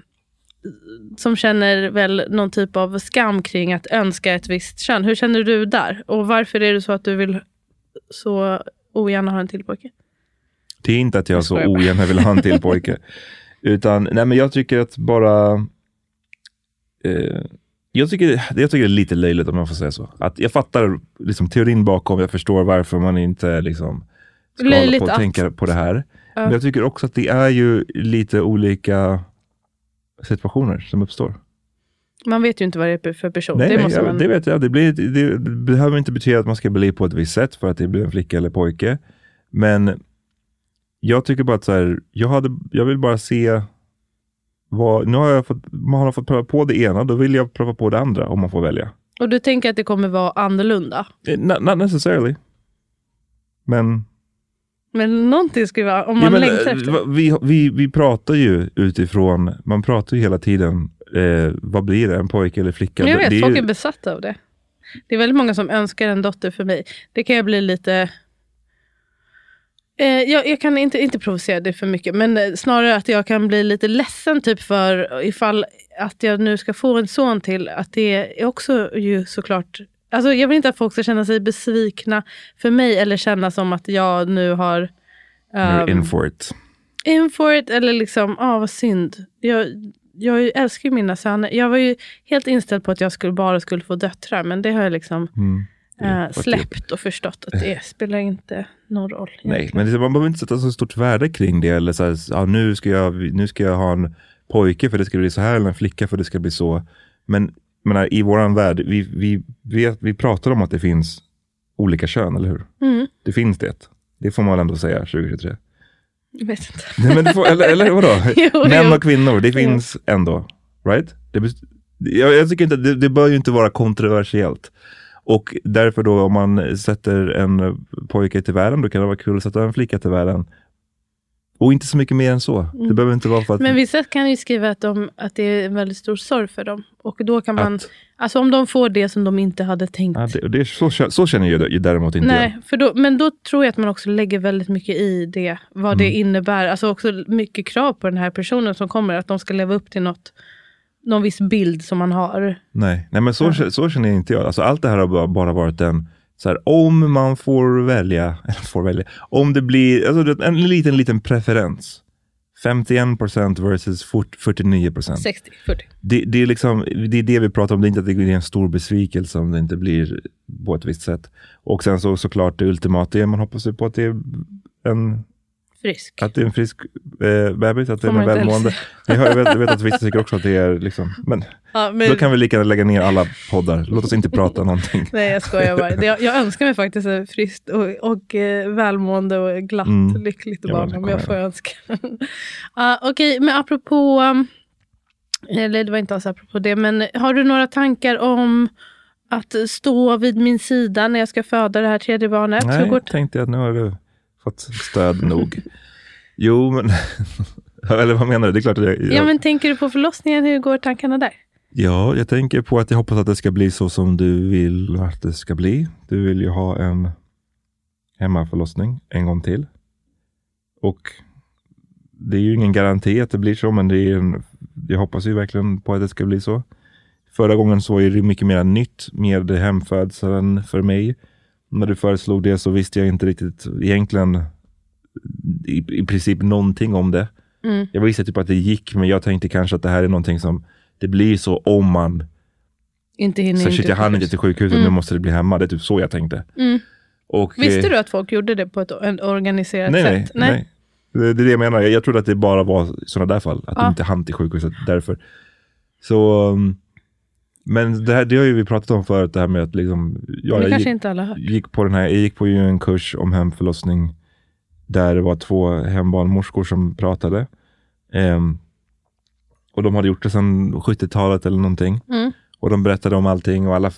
som känner väl någon typ av skam kring att önska ett visst kön. Hur känner du där? Och varför är det så att du vill så ogärna ha en till pojke? det är inte att jag Jag så ogärna vill ha en till pojke. *laughs* Utan, nej men jag tycker att bara... Eh, jag, tycker, jag tycker det är lite löjligt om jag får säga så. Att jag fattar liksom, teorin bakom, jag förstår varför man inte liksom, ska hålla Löjligt på och tänka på det här. Ja. Men jag tycker också att det är ju lite olika situationer som uppstår. Man vet ju inte vad det är för person. Nej, det måste jag, man... det vet jag. Det, blir, det behöver inte betyda att man ska bli på ett visst sätt för att det blir en flicka eller pojke. Men jag tycker bara att så här, jag, hade, jag vill bara se vad, nu har jag fått, man har fått pröva på det ena, då vill jag pröva på det andra om man får välja. Och du tänker att det kommer vara annorlunda? Eh, Not, not necessarily. Men, Men någonting skulle vara, om ja, man men längtar eh, efter. vi, vi, vi pratar ju utifrån, man pratar ju hela tiden, eh, vad blir det, en pojke eller flicka? Men jag vet, det är folk ju- är besatta av det. Det är väldigt många som önskar en dotter för mig. Det kan jag bli lite... Eh, jag, jag kan inte, inte provocera det för mycket, men eh, snarare att jag kan bli lite ledsen typ för ifall att jag nu ska få en son till, att det är också ju såklart Alltså, jag vill inte att folk ska känna sig besvikna för mig eller känna som att jag nu har You're um, in for it. in for it. Eller liksom, ah vad synd. Jag, jag älskar ju mina söner. Jag var ju helt inställd på att jag skulle, bara skulle få döttrar. Men det har jag liksom Mm. eh, Fuck släppt och förstått att det spelar inte någon roll. Nej, men det, man behöver inte sätta så stort värde kring det. Eller så här, ja, nu, ska jag, nu ska jag ha en pojke för det ska bli så här, eller en flicka för det ska bli så. Men menar, i våran värld, vi, vi, vi, vi pratar om att det finns olika kön, eller hur? Mm, Det finns det. Det får man väl ändå säga 2023. jag vet inte. Nej, men får, eller, eller vadå? *laughs* Jo, Män och kvinnor, det finns ändå. Right? Det, jag, jag tycker inte, det, det bör ju inte vara kontroversiellt. Och därför då om man sätter en pojke till världen, då kan det vara kul att sätta en flicka till världen. Och inte så mycket mer än så. Det behöver inte vara för att... Mm. Men vissa kan ju skriva att, de, att det är en väldigt stor sorg för dem. Och då kan man, Att- alltså om de får det som de inte hade tänkt. ja, det, det är, så, så känner jag ju däremot inte Nej, för då, men då tror jag att man också lägger väldigt mycket i det. Vad Mm. det innebär. Alltså också mycket krav på den här personen som kommer. Att de ska leva upp till något, någon viss bild som man har. Nej, nej men så, så känner inte jag. Alltså, allt det här har bara- varit en, så här, om man får välja, *laughs* eller får välja, om det blir alltså, en liten, liten preferens. 51% versus 40 49%. 60, 40. Det, det, är liksom, det är det vi pratar om, det är inte att det är en stor besvikelse om det inte blir på ett visst sätt. Och sen så såklart det ultimata är, man hoppas ju på att det är en, Frisk. att det är en frisk eh, bebis, att Får den är välmående. Jag, hör- jag, vet, jag vet att vissa tycker också att det är liksom, men Ja, men, då kan vi lika gärna lägga ner alla poddar. Låt oss inte prata någonting. *laughs* Nej, jag skojar bara. Jag, jag önskar mig faktiskt ett friskt och, och eh, välmående och glatt, Mm. lyckligt Ja, barn. det Om jag jag får önska. uh, *laughs* Okej, men apropå... um, Eller det var inte alls apropå det, men har du några tankar om att stå vid min sida när jag ska föda det här tredje barnet? Hur Nej, går jag tänkte att nu har du fått stöd nog. Jo, men... *laughs* Eller vad menar du? Det är klart att jag... jag Ja, men tänker du på förlossningen? Hur går tankarna där? Ja, jag tänker på att jag hoppas att det ska bli så som du vill att det ska bli. Du vill ju ha en hemmaförlossning en gång till. Och det är ju ingen garanti att det blir så, men det är en, jag hoppas ju verkligen på att det ska bli så. Förra gången så är det mycket mer nytt med hemfödseln för mig. När du föreslog det så visste jag inte riktigt egentligen i, i princip någonting om det. Mm. Jag visste typ att det gick, men jag tänkte kanske att det här är någonting som det blir så om man Inte hinner så shit, jag hann sjukhus. inte till sjukhuset, nu måste det bli hemma. Det är typ så jag tänkte. Mm. Och, Visste eh, du att folk gjorde det på ett organiserat nej, nej, sätt? nej. Det är det jag menar. Jag, jag trodde att det bara var sådana där fall. Att Ja. de inte hann till sjukhuset därför. Så, um, men det, här, det har ju vi pratat om förut, det här med att liksom, ja, jag gick, gick på den här, jag gick på ju en kurs om hemförlossning där det var två hembarnmorskor som pratade. Ehm, och de hade gjort det sedan 70-talet eller någonting. Mm. Och de berättade om allting och alla,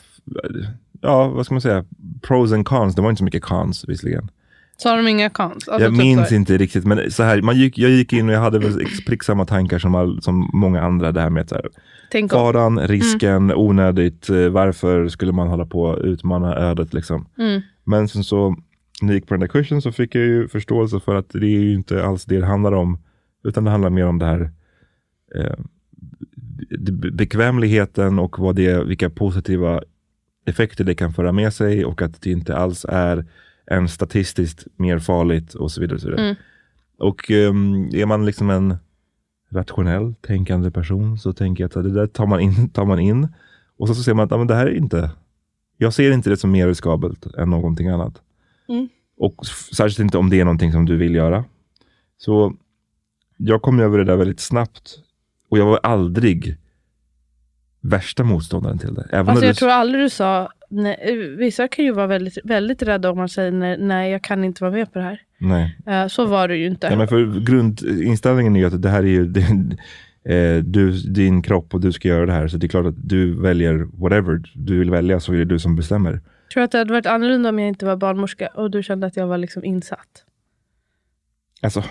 ja vad ska man säga, pros and cons. Det var inte så mycket cons visserligen. Sa de inga cons? Alltså jag typ minns så- inte riktigt, men så här, man gick, jag gick in och jag hade väl exakt samma tankar som, all, som många andra. Det här med att så här, Tänk om. faran, risken, onödigt, eh, varför skulle man hålla på att utmana ödet liksom. Mm. Men sen så, när jag gick på den där kursen så fick jag ju förståelse för att det är ju inte alls det det handlar om. Utan det handlar mer om det här eh, be- bekvämligheten och vad det, vilka positiva effekter det kan föra med sig och att det inte alls är än statistiskt mer farligt och så vidare. Och, så vidare. Mm. och ehm, är man liksom en rationell tänkande person så tänker jag att det där tar man in, tar man in och så, så ser man att men det här är inte, jag ser inte det som mer riskabelt än någonting annat. Mm. Och särskilt inte om det är någonting som du vill göra. Så jag kom över det där väldigt snabbt och jag var aldrig värsta motståndaren till det. Även Alltså jag du, tror aldrig du sa, nej, vissa kan ju vara väldigt, väldigt rädda om man säger nej, nej, jag kan inte vara med på det här. Nej. Eh, så var det ju inte. Ja, men för grundinställningen är ju att det här är ju din, eh, du, din kropp och du ska göra det här. Så det är klart att du väljer whatever du vill välja så är det du som bestämmer. tror du att det hade varit annorlunda om jag inte var barnmorska och du kände att jag var liksom insatt? Alltså,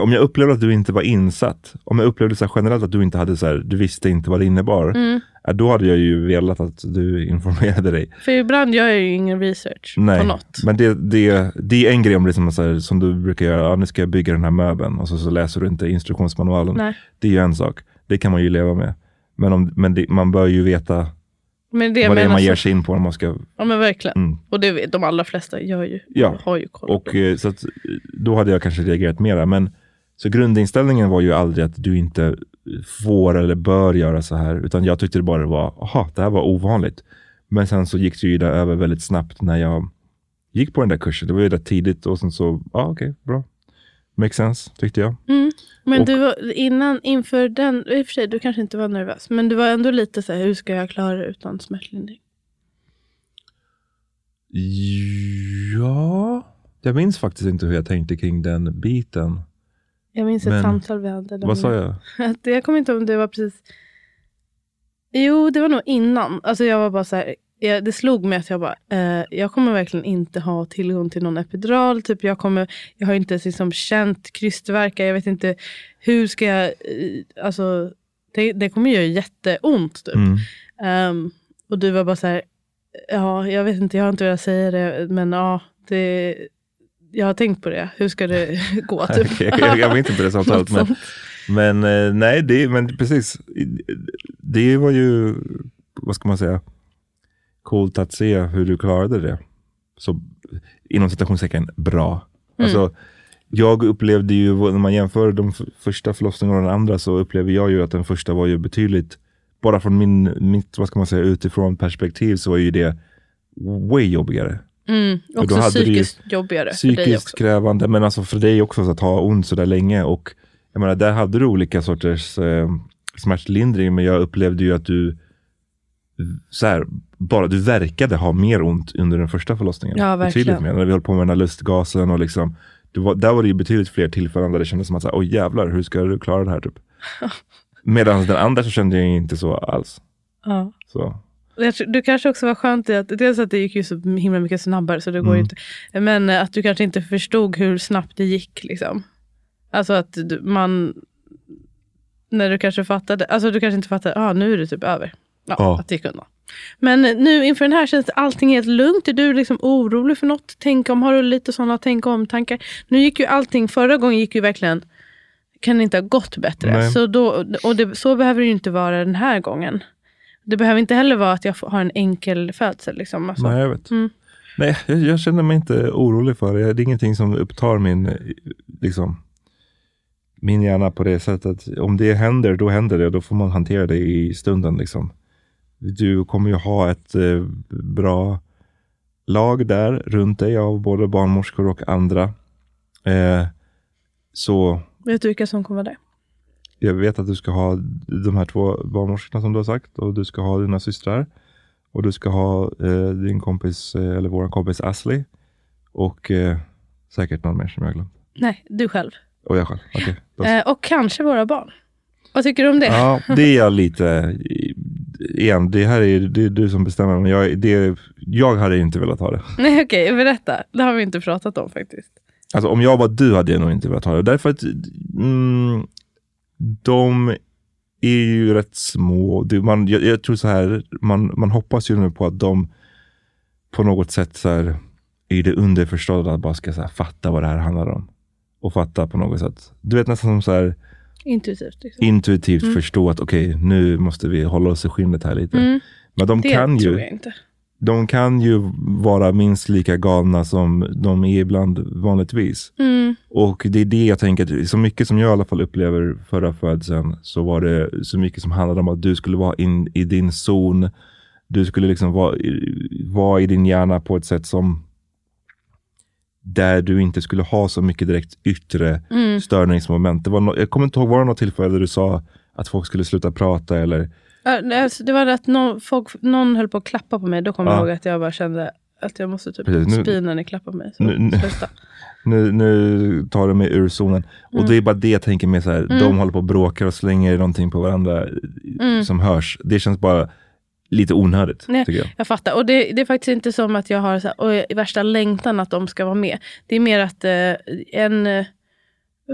om jag upplevde att du inte var insatt, om jag upplevde så generellt att du inte hade så här, du visste inte vad det innebar, Mm. då hade jag ju velat att du informerade dig. För ibland gör jag ju ingen research Nej, på något. men det, det, det är en grej om det är som, så här, som du brukar göra, ja, nu ska jag bygga den här möbeln och så, så läser du inte instruktionsmanualen. Nej. Det är ju en sak, det kan man ju leva med. Men, om, men det, man bör ju veta Men det vad det är man ger sig in på när man ska... Ja men verkligen. Mm. Och det de allra flesta gör ju. Ja. Har ju koll. Och eh, så att, eh, då hade jag kanske reagerat mera. Men så grundinställningen var ju aldrig att du inte får eller bör göra så här. Utan jag tyckte det bara var, aha, det här var ovanligt. Men sen så gick det ju där över väldigt snabbt när jag gick på den där kursen. Det var ju rätt tidigt och sen så, ja okej, bra. Makes sense, tyckte jag. Mm. Men Och- du var innan, inför den, i och för sig du kanske inte var nervös. Men du var ändå lite så här, hur ska jag klara det utan smärtlindring? Ja, jag minns faktiskt inte hur jag tänkte kring den biten. Jag minns ett Men- samtal vi hade. Vad sa jag? *laughs* Att jag kommer inte ihåg om det var precis... Jo, det var nog innan. Alltså jag var bara så här, jag, det slog mig att jag bara, eh, jag kommer verkligen inte ha tillgång till någon epidural. Typ jag, kommer, jag har inte ens liksom känt krystvärkar. Jag vet inte hur ska jag... eh, Alltså, det, det kommer göra jätteont. Typ. Mm. Ehm, och du var bara så här, ja, jag vet inte, jag har inte velat säga det, men ja, det, jag har tänkt på det. Hur ska det *laughs* gå? Typ. *laughs* Okej, jag, jag inte det *laughs* samtalet. Men, men eh, nej, det, men precis. Det var ju, vad ska man säga, coolt att se hur du klarade det. Så inom citationstecken bra. Alltså, jag upplevde ju, när man jämför de första förlossningarna och den andra så upplever jag ju att den första var ju betydligt, bara från min, mitt, vad ska man säga, utifrån perspektiv så var ju det way jobbigare. Mm, också psykiskt jobbigare Psykiskt krävande, men alltså för dig också så att ha ont så där länge. Och jag menar, där hade du olika sorters eh, smärtlindring, men jag upplevde ju att du så här, bara du verkade ha mer ont under den första förlossningen. Ja, verkligen. Betydligt mer. När vi höll på med den här lustgasen och liksom, var, där var det ju betydligt fler tillfällen där det kändes som att, så här, oj jävlar, hur ska du klara det här? Typ. *laughs* Medan den andra så kände jag inte så alls. Ja. Så. Du kanske också var skönt i att, dels att det gick ju så himla mycket snabbare så det går Mm. inte. Men att du kanske inte förstod hur snabbt det gick. Liksom. Alltså att man, när du kanske fattade, alltså du kanske inte fattade, ah, nu är det typ över. Ja, Ja. Att det gick undan. Men nu inför den här känns allting helt lugnt. Är du liksom orolig för något? Tänk om, har du lite sådana tänk om-tankar? Nu gick ju allting, förra gången gick ju verkligen, kan det inte ha gått bättre? Nej. Så, då, och det, så behöver det ju inte vara den här gången. Det behöver inte heller vara att jag har en enkel födsel. Liksom. Alltså. Nej, jag vet. Mm. Nej, jag, jag känner mig inte orolig för det. Det är ingenting som upptar min, liksom, min hjärna på det sättet. Om det händer, då händer det. Då får man hantera det i stunden. Liksom. Du kommer ju ha ett eh, bra lag där runt dig av både barnmorskor och andra. Eh, så Vet du vilka som kommer vara där? jag vet att du ska ha de här två barnmorskorna som du har sagt och du ska ha dina systrar. Och du ska ha eh, din kompis, eh, eller vår kompis Ashley. Och eh, säkert någon mer som jag glömt. Nej, du själv. Och jag själv. Då- Eh, och kanske våra barn. Vad tycker du om det? Ja, det är jag lite... Igen, det här är, det är du som bestämmer. Men jag, det, jag hade inte velat ha det. *laughs* Nej, okej, berätta. Det har vi inte pratat om faktiskt. Alltså om jag var du hade jag nog inte velat ha det. Därför att mm, de är ju rätt små. Det, man, jag, jag tror så här, man, man hoppas ju nu på att de på något sätt så här, i det underförstådda bara ska så här, fatta vad det här handlar om. Och fatta på något sätt. Du vet nästan som så här Intuitivt. Liksom. intuitivt förstå att okej, nu måste vi hålla oss i skinnet här lite. Mm, Men de det kan, ju, de kan ju vara minst lika galna som de är ibland vanligtvis. Mm, Och det är det jag tänker, så mycket som jag i alla fall upplever förra födseln, så var det så mycket som handlade om att du skulle vara in i din zon. Du skulle liksom vara, vara i din hjärna på ett sätt som där du inte skulle ha så mycket direkt yttre mm. störningsmoment. Det var no, jag kommer inte ihåg, var det något tillfälle där du sa att folk skulle sluta prata eller? Alltså, det var att någon, folk, någon höll på att klappa på mig. Då kom Ja. jag ihåg att jag bara kände att jag måste typ Precis, nu- spy när ni klappar mig. Så Nu- nu-. *laughs* Nu, nu tar du mig ur zonen. Och Mm. det är bara det jag tänker med så här, de håller på och bråkar och slänger någonting på varandra Mm. som hörs. Det känns bara lite onödigt, Nej. jag. Jag fattar. Och det, det är faktiskt inte som att jag har så här, värsta längtan att de ska vara med. Det är mer att eh, en eh,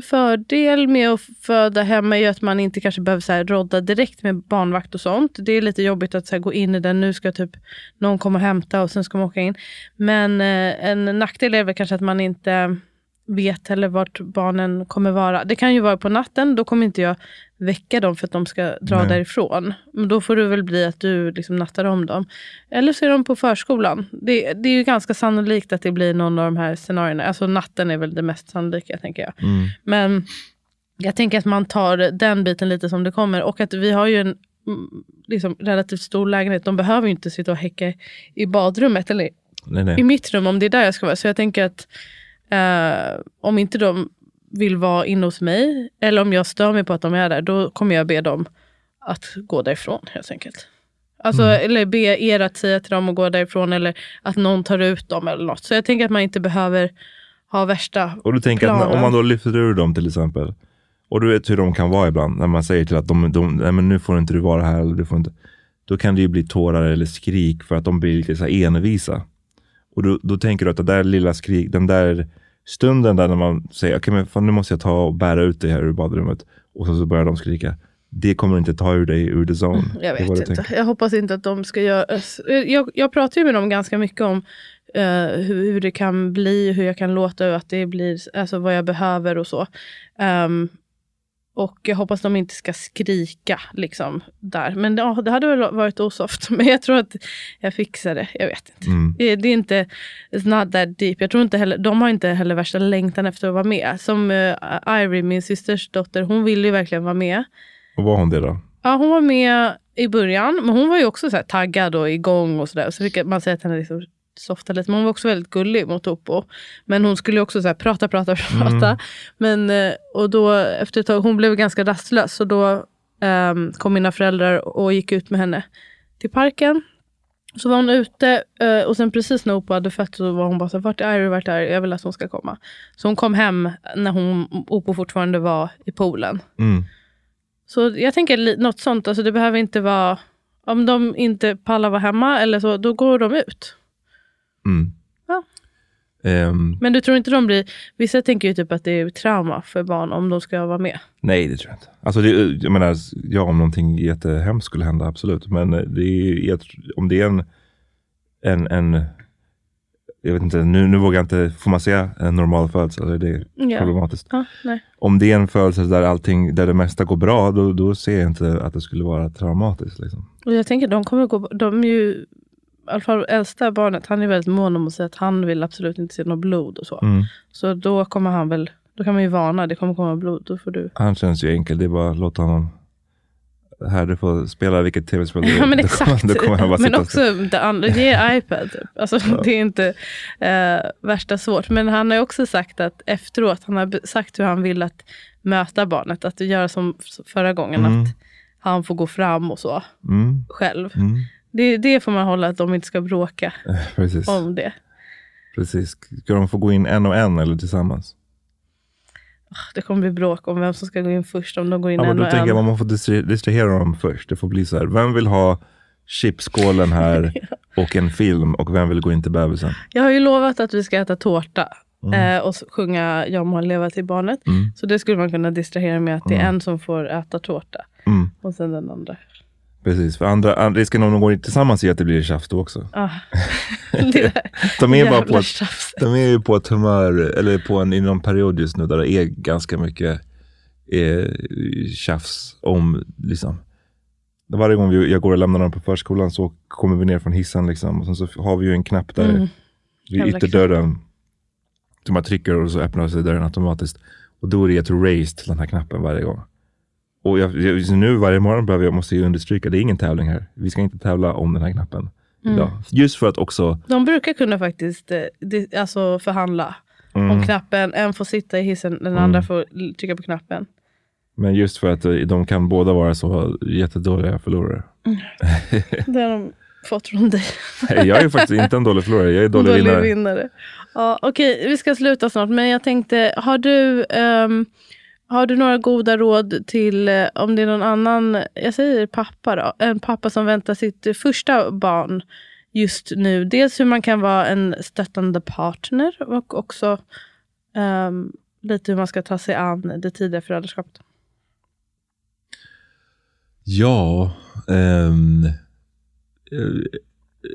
fördel med att föda hemma är ju att man inte kanske behöver så här, rodda direkt med barnvakt och sånt. Det är lite jobbigt att så här, gå in i den. Nu ska typ någon komma och hämta och sen ska man åka in. Men eh, en nackdel är väl kanske att man inte vet heller vart barnen kommer vara. Det kan ju vara på natten, då kommer inte jag väcka dem för att de ska dra Nej. därifrån. Men då får det väl bli att du liksom nattar om dem. Eller så är de på förskolan. Det, det är ju ganska sannolikt att det blir någon av de här scenarierna. Alltså natten är väl det mest sannolika tänker jag. Mm. Men jag tänker att man tar den biten lite som det kommer. Och att vi har ju en mm, liksom, relativt stor lägenhet. De behöver ju inte sitta och häcka i badrummet eller Nej, nej. i mitt rum om det är där jag ska vara. Så jag tänker att eh, om inte de vill vara inne hos mig eller om jag stör mig på att de är där, då kommer jag be dem att gå därifrån helt enkelt. Alltså, Eller be er att säga till dem att gå därifrån eller att någon tar ut dem eller något. Så jag tänker att man inte behöver ha värsta Och du tänker att när- om planen. man då lyfter ur dem till exempel. Och du vet hur de kan vara ibland. När man säger till att de, de nej, men nu får inte du vara här. Eller du får inte. Då kan det ju bli tårar eller skrik för att de blir lite så här envisa. Och då, då tänker du att det där lilla skrik, den där stunden där när man säger okej men fan, nu måste jag ta och bära ut dig här ur badrummet. Och så, så börjar de skrika. Det kommer inte ta ur dig ur the zone. Jag Det är vad vet inte. tänker. Jag hoppas inte att de ska göra... Jag, jag pratar ju med dem ganska mycket om eh, hur, hur det kan bli, hur jag kan låta och att det blir, alltså vad jag behöver och så. Ehm, och jag hoppas de inte ska skrika liksom där. Men ja, det hade väl varit osoft. *laughs* Men jag tror att jag fixar det. Jag vet inte. Mm. Det, det är inte, it's not that deep. Jag tror inte heller, de har inte heller värsta längtan efter att vara med. Som uh, Irie, min systers dotter, hon ville ju verkligen vara med. Och var hon det då? Ja, hon var med i början, men hon var ju också så taggad och igång och sådär. Så fick man säga att henne liksom softa lite. Men hon var också väldigt gullig mot Oppo. Men hon skulle också så här prata, prata, *laughs* prata. Men, eh, och då efter ett tag, hon blev ganska rastlös. Så då ehm, kom mina föräldrar och gick ut med henne till parken. Så var hon ute eh, och sen precis när Oppo hade fött så var hon bara så här, vart är du, vart är du? Jag vill att hon ska komma. Så hon kom hem när hon, Oppo fortfarande var i poolen. Mm. Så jag tänker något sånt, alltså det behöver inte vara... Om de inte pallar vara hemma eller så, då går de ut. Mm. Ja. Ehm, Men du tror inte de blir... Vissa tänker ju typ att det är trauma för barn om de ska vara med. Nej, det tror jag inte. Alltså det, jag menar, ja, om någonting jättehemskt skulle hända, absolut. Men det är, om det är en, en, en jag vet inte, nu, nu vågar jag inte, får man säga en normal födsel? Eller det är Ja. problematiskt. Ja. Om det är en födsel där allting, där det mesta går bra, då, då ser jag inte att det skulle vara traumatiskt. Liksom. Och jag tänker de kommer gå... De är ju... I alla fall äldsta barnet, han är väldigt mån om att säga att han vill absolut inte se något blod och så. Mm. Så då kommer han väl... Då kan man ju varna, det kommer komma blod. Då får du... Han känns ju enkel, det är bara att låta honom här, du får spela vilket tv-spel du *laughs* vill. Ja men Då kommer- exakt. *laughs* Då kommer han bara men också det andra, ge iPad. Typ. Alltså, Det är inte eh, värsta svårt. Men han har också sagt att efteråt, han har sagt hur han vill att möta barnet. Att göra som förra gången, Mm. att han får gå fram och så Mm, själv. mm, Det, det får man hålla att de inte ska bråka eh, precis. om det. precis. Ska de få gå in en och en eller tillsammans? Det kommer bli bråk om vem som ska gå in först, om de går in Ja, men en då och tänker en. jag att man får distra- distrahera dem först. Det får bli så här, vem vill ha chipskålen här *laughs* och en film och vem vill gå in till bebisen? Jag har ju lovat att vi ska äta tårta. Mm. Eh, och sjunga Jag må leva till barnet. Mm. Så det skulle man kunna distrahera med att det är Mm. en som får äta tårta. Mm, Och sen den andra. Precis, för andra, and- risken om de går in tillsammans är att det blir tjafs då också. Ah. *laughs* *laughs* De är, bara på ett, de är ju på ett humör, eller på en, i någon period just nu där det är ganska mycket eh, tjafs om, liksom. Varje gång vi, jag går och lämnar dem på förskolan så kommer vi ner från hissen liksom, och sen så har vi ju en knapp där Mm. vid ytterdörren. Som man trycker och så öppnar sig dörren automatiskt. Och då är det ett race till den här knappen varje gång. Och jag, nu varje morgon behöver jag, måste understryka, det är ingen tävling här. Vi ska inte tävla om den här knappen. Mm. Idag. Just för att också, De brukar kunna faktiskt eh, alltså förhandla mm, om knappen. En får sitta i hissen, den andra får trycka på knappen. men just för att eh, de kan båda vara så jättedåliga förlorare. Det har de fått från dig. *laughs* Nej, jag är faktiskt inte en dålig förlorare, jag är dålig, Dålig vinnare. vinnare. Ja, Okej, vi ska sluta snart. Men jag tänkte, har du, ehm, har du några goda råd till eh, om det är någon annan, jag säger pappa då, en pappa som väntar sitt första barn just nu. Dels hur man kan vara en stöttande partner och också ehm, lite hur man ska ta sig an det tidiga föräldraskapet. Ja, eh,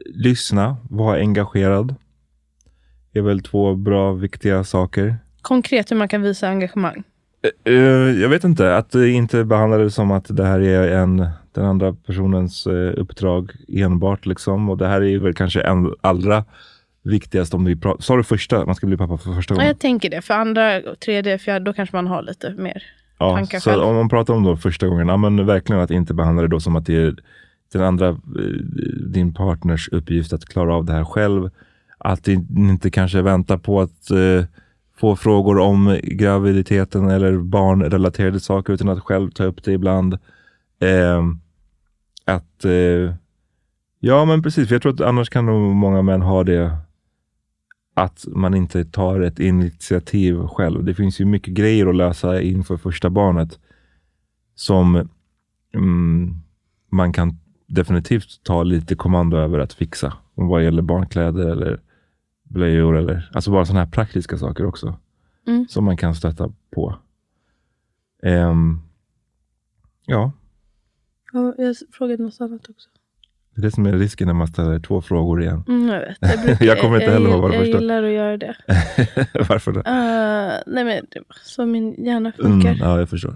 lyssna, var engagerad. Det är väl två bra, viktiga saker. Konkret hur man kan visa engagemang. Eh, jag vet inte, att det inte behandlades som att det här är en, den andra personens eh, uppdrag enbart. Liksom. Och det här är väl kanske en allra viktigast om vi pratar... Sa du första? Man ska bli pappa för första Ja, gången? jag tänker det. För andra, tredje, fjärde, då kanske man har lite mer Ja, tankar så själv. om man pratar om då första gången, ja, men verkligen att inte behandla det då som att det är den andra, eh, din partners uppgift att klara av det här själv. Att inte kanske vänta på att eh, få frågor om graviditeten eller barnrelaterade saker utan att själv ta upp det ibland. Eh, att eh, Ja men precis, för jag tror att annars kan nog många män ha det att man inte tar ett initiativ själv. Det finns ju mycket grejer att lösa inför första barnet som mm, man kan definitivt ta lite kommando över att fixa. Vad gäller barnkläder eller blöjor eller alltså bara sådana här praktiska saker också. Mm. Som man kan stötta på. Ehm, ja, Ja, jag frågade något annat också. det är det som är risken när man ställer två frågor igen. Mm, jag vet. Jag, *laughs* brukar, Jag kommer inte heller ihåg vad det Jag gillar att göra det. *laughs* Varför då? Uh, nej men, så min hjärna funkar. Mm, ja, jag förstår.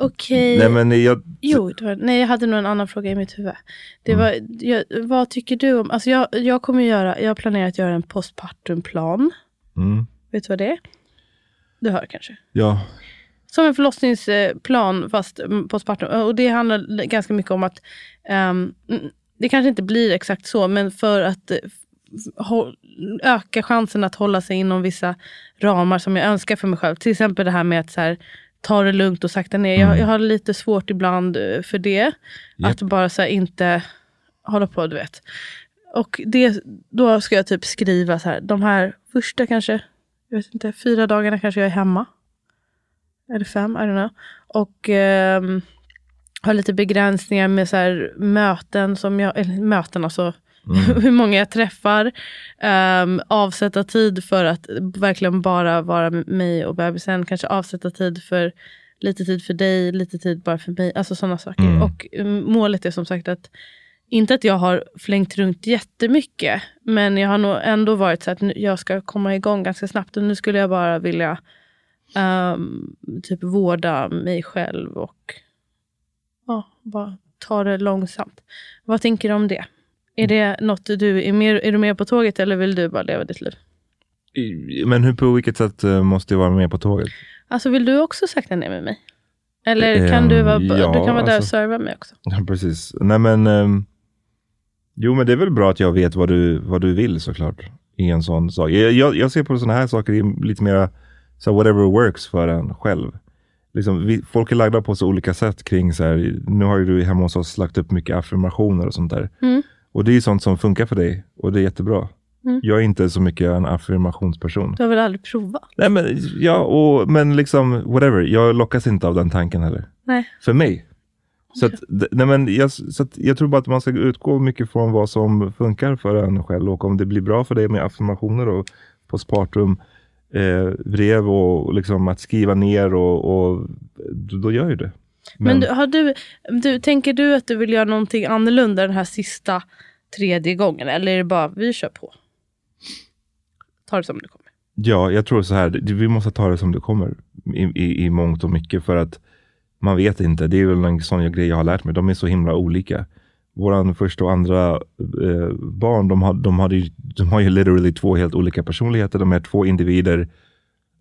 Okej. Nej, men jag, Jo, det var, nej, jag hade nog en annan fråga i mitt huvud. Det Mm. var, jag, vad tycker du om... Alltså jag, jag kommer göra... Jag planerar att göra en postpartumplan. mm, Vet du vad det är? Du hör kanske? ja, Som en förlossningsplan fast mm, postpartum. Och det handlar ganska mycket om att mm, det kanske inte blir exakt så, men för att eh, öka chansen att hålla sig inom vissa ramar som jag önskar för mig själv. Till exempel det här med att så här, ta det lugnt och sakta ner. Jag, jag har lite svårt ibland eh, för det. Japp. Att bara så inte hålla på, du vet. Och det, då ska jag typ skriva så här, de här första kanske, jag vet inte, fyra dagarna kanske jag är hemma. Eller fem, I don't know. Och ehm, har lite begränsningar med så här möten som jag, eller möten alltså, *laughs* hur många jag träffar. Ehm, avsätta tid för att verkligen bara vara med mig och bebisen. Kanske avsätta tid för lite tid för dig, lite tid bara för mig. Alltså sådana saker. Mm. Och mm, målet är som sagt att inte att jag har flängt runt jättemycket, men jag har nog ändå varit så att jag ska komma igång ganska snabbt. Och nu skulle jag bara vilja ehm, typ vårda mig själv och ja, bara ta det långsamt. Vad tänker du om det? Är det något du är, mer, är du med på tåget eller vill du bara leva ditt liv? men hur på vilket sätt eh, måste jag vara med på tåget? Alltså vill du också sakta ner med mig? Eller kan du, vara, ja, du kan vara där och alltså- serva mig också? Ja, precis. Nej men, ehm, jo men det är väl bra att jag vet vad du, vad du vill såklart. I en sån sak. Jag, jag, jag ser på sådana här saker lite mer, så whatever works för en själv. Liksom, vi, folk är lagda på så olika sätt kring så här, nu har ju du hemma hos oss lagt upp mycket affirmationer och sånt där. Mm. Och det är ju sånt som funkar för dig och det är jättebra. Mm. Jag är inte så mycket en affirmationsperson. Du har väl aldrig provat? Nej men, ja, och, men liksom whatever. Jag lockas inte av den tanken heller. Nej. För mig. Så, att, nej men jag, så jag tror bara att man ska utgå mycket från vad som funkar för en själv och om det blir bra för dig med affirmationer och postpartum eh, brev och, och liksom att skriva ner och, och då, då gör ju det. Men, du, har du, du, tänker du att du vill göra någonting annorlunda den här sista tredje gången? Eller är det bara vi kör på? Ta det som det kommer. Ja, jag tror så här, vi måste ta det som det kommer i, i, i mångt och mycket för att man vet inte. Det är väl en sån grej jag har lärt mig. De är så himla olika. Våran första och andra eh, barn, de har, de, ju, de har ju literally två helt olika personligheter. De är två individer,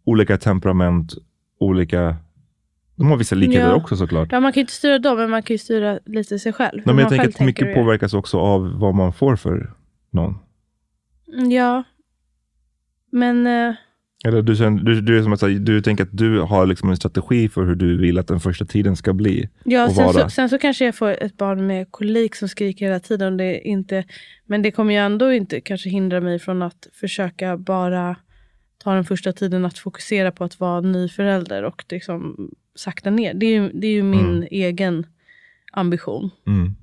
olika temperament, olika... De har vissa likheter Ja. också såklart. Ja, man kan ju inte styra dem, men man kan ju styra lite sig själv. Nej, men jag tänker att mycket gör. påverkas också av vad man får för någon. Mm, Ja. Men eh, Eller du, känner- du, du, är som att, du tänker att du har liksom en strategi för hur du vill att den första tiden ska bli. ja, och sen, vara. så, sen så kanske jag får ett barn med kolik som skriker hela tiden. Det inte, men det kommer ju ändå inte kanske hindra mig från att försöka bara ta den första tiden att fokusera på att vara ny förälder och liksom sakta ner. Det är ju, det är ju min Mm. egen ambition. Mm.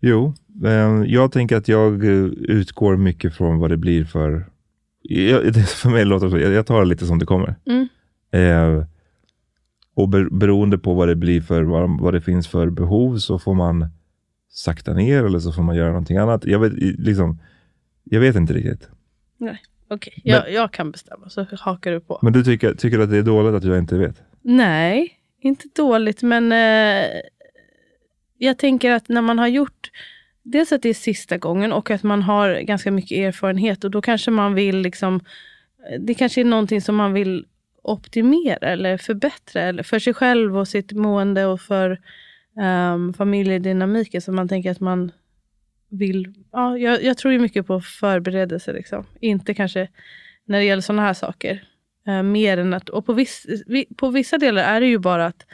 Jo, eh, jag tänker att jag eh, utgår mycket från vad det blir för... *laughs* För mig låter det jag, tar det lite som det kommer. Mm. Eh, och ber, beroende på vad det blir för, vad, vad det finns för behov så får man sakta ner eller så får man göra någonting annat. Jag vet, liksom, jag vet inte riktigt. Nej. Okej, jag, jag kan bestämma så hakar du på. Men du tycker, tycker att det är dåligt att jag inte vet? Nej, inte dåligt, men eh, jag tänker att när man har gjort Dels att det är sista gången och att man har ganska mycket erfarenhet och då kanske man vill liksom Det kanske är någonting som man vill optimera eller förbättra eller för sig själv och sitt mående och för um, familjedynamiken som man tänker att man vill... Ja, jag, jag tror ju mycket på förberedelse. Liksom. Inte kanske när det gäller sådana här saker. Eh, mer än att, och på, viss, vi, på vissa delar är det ju bara att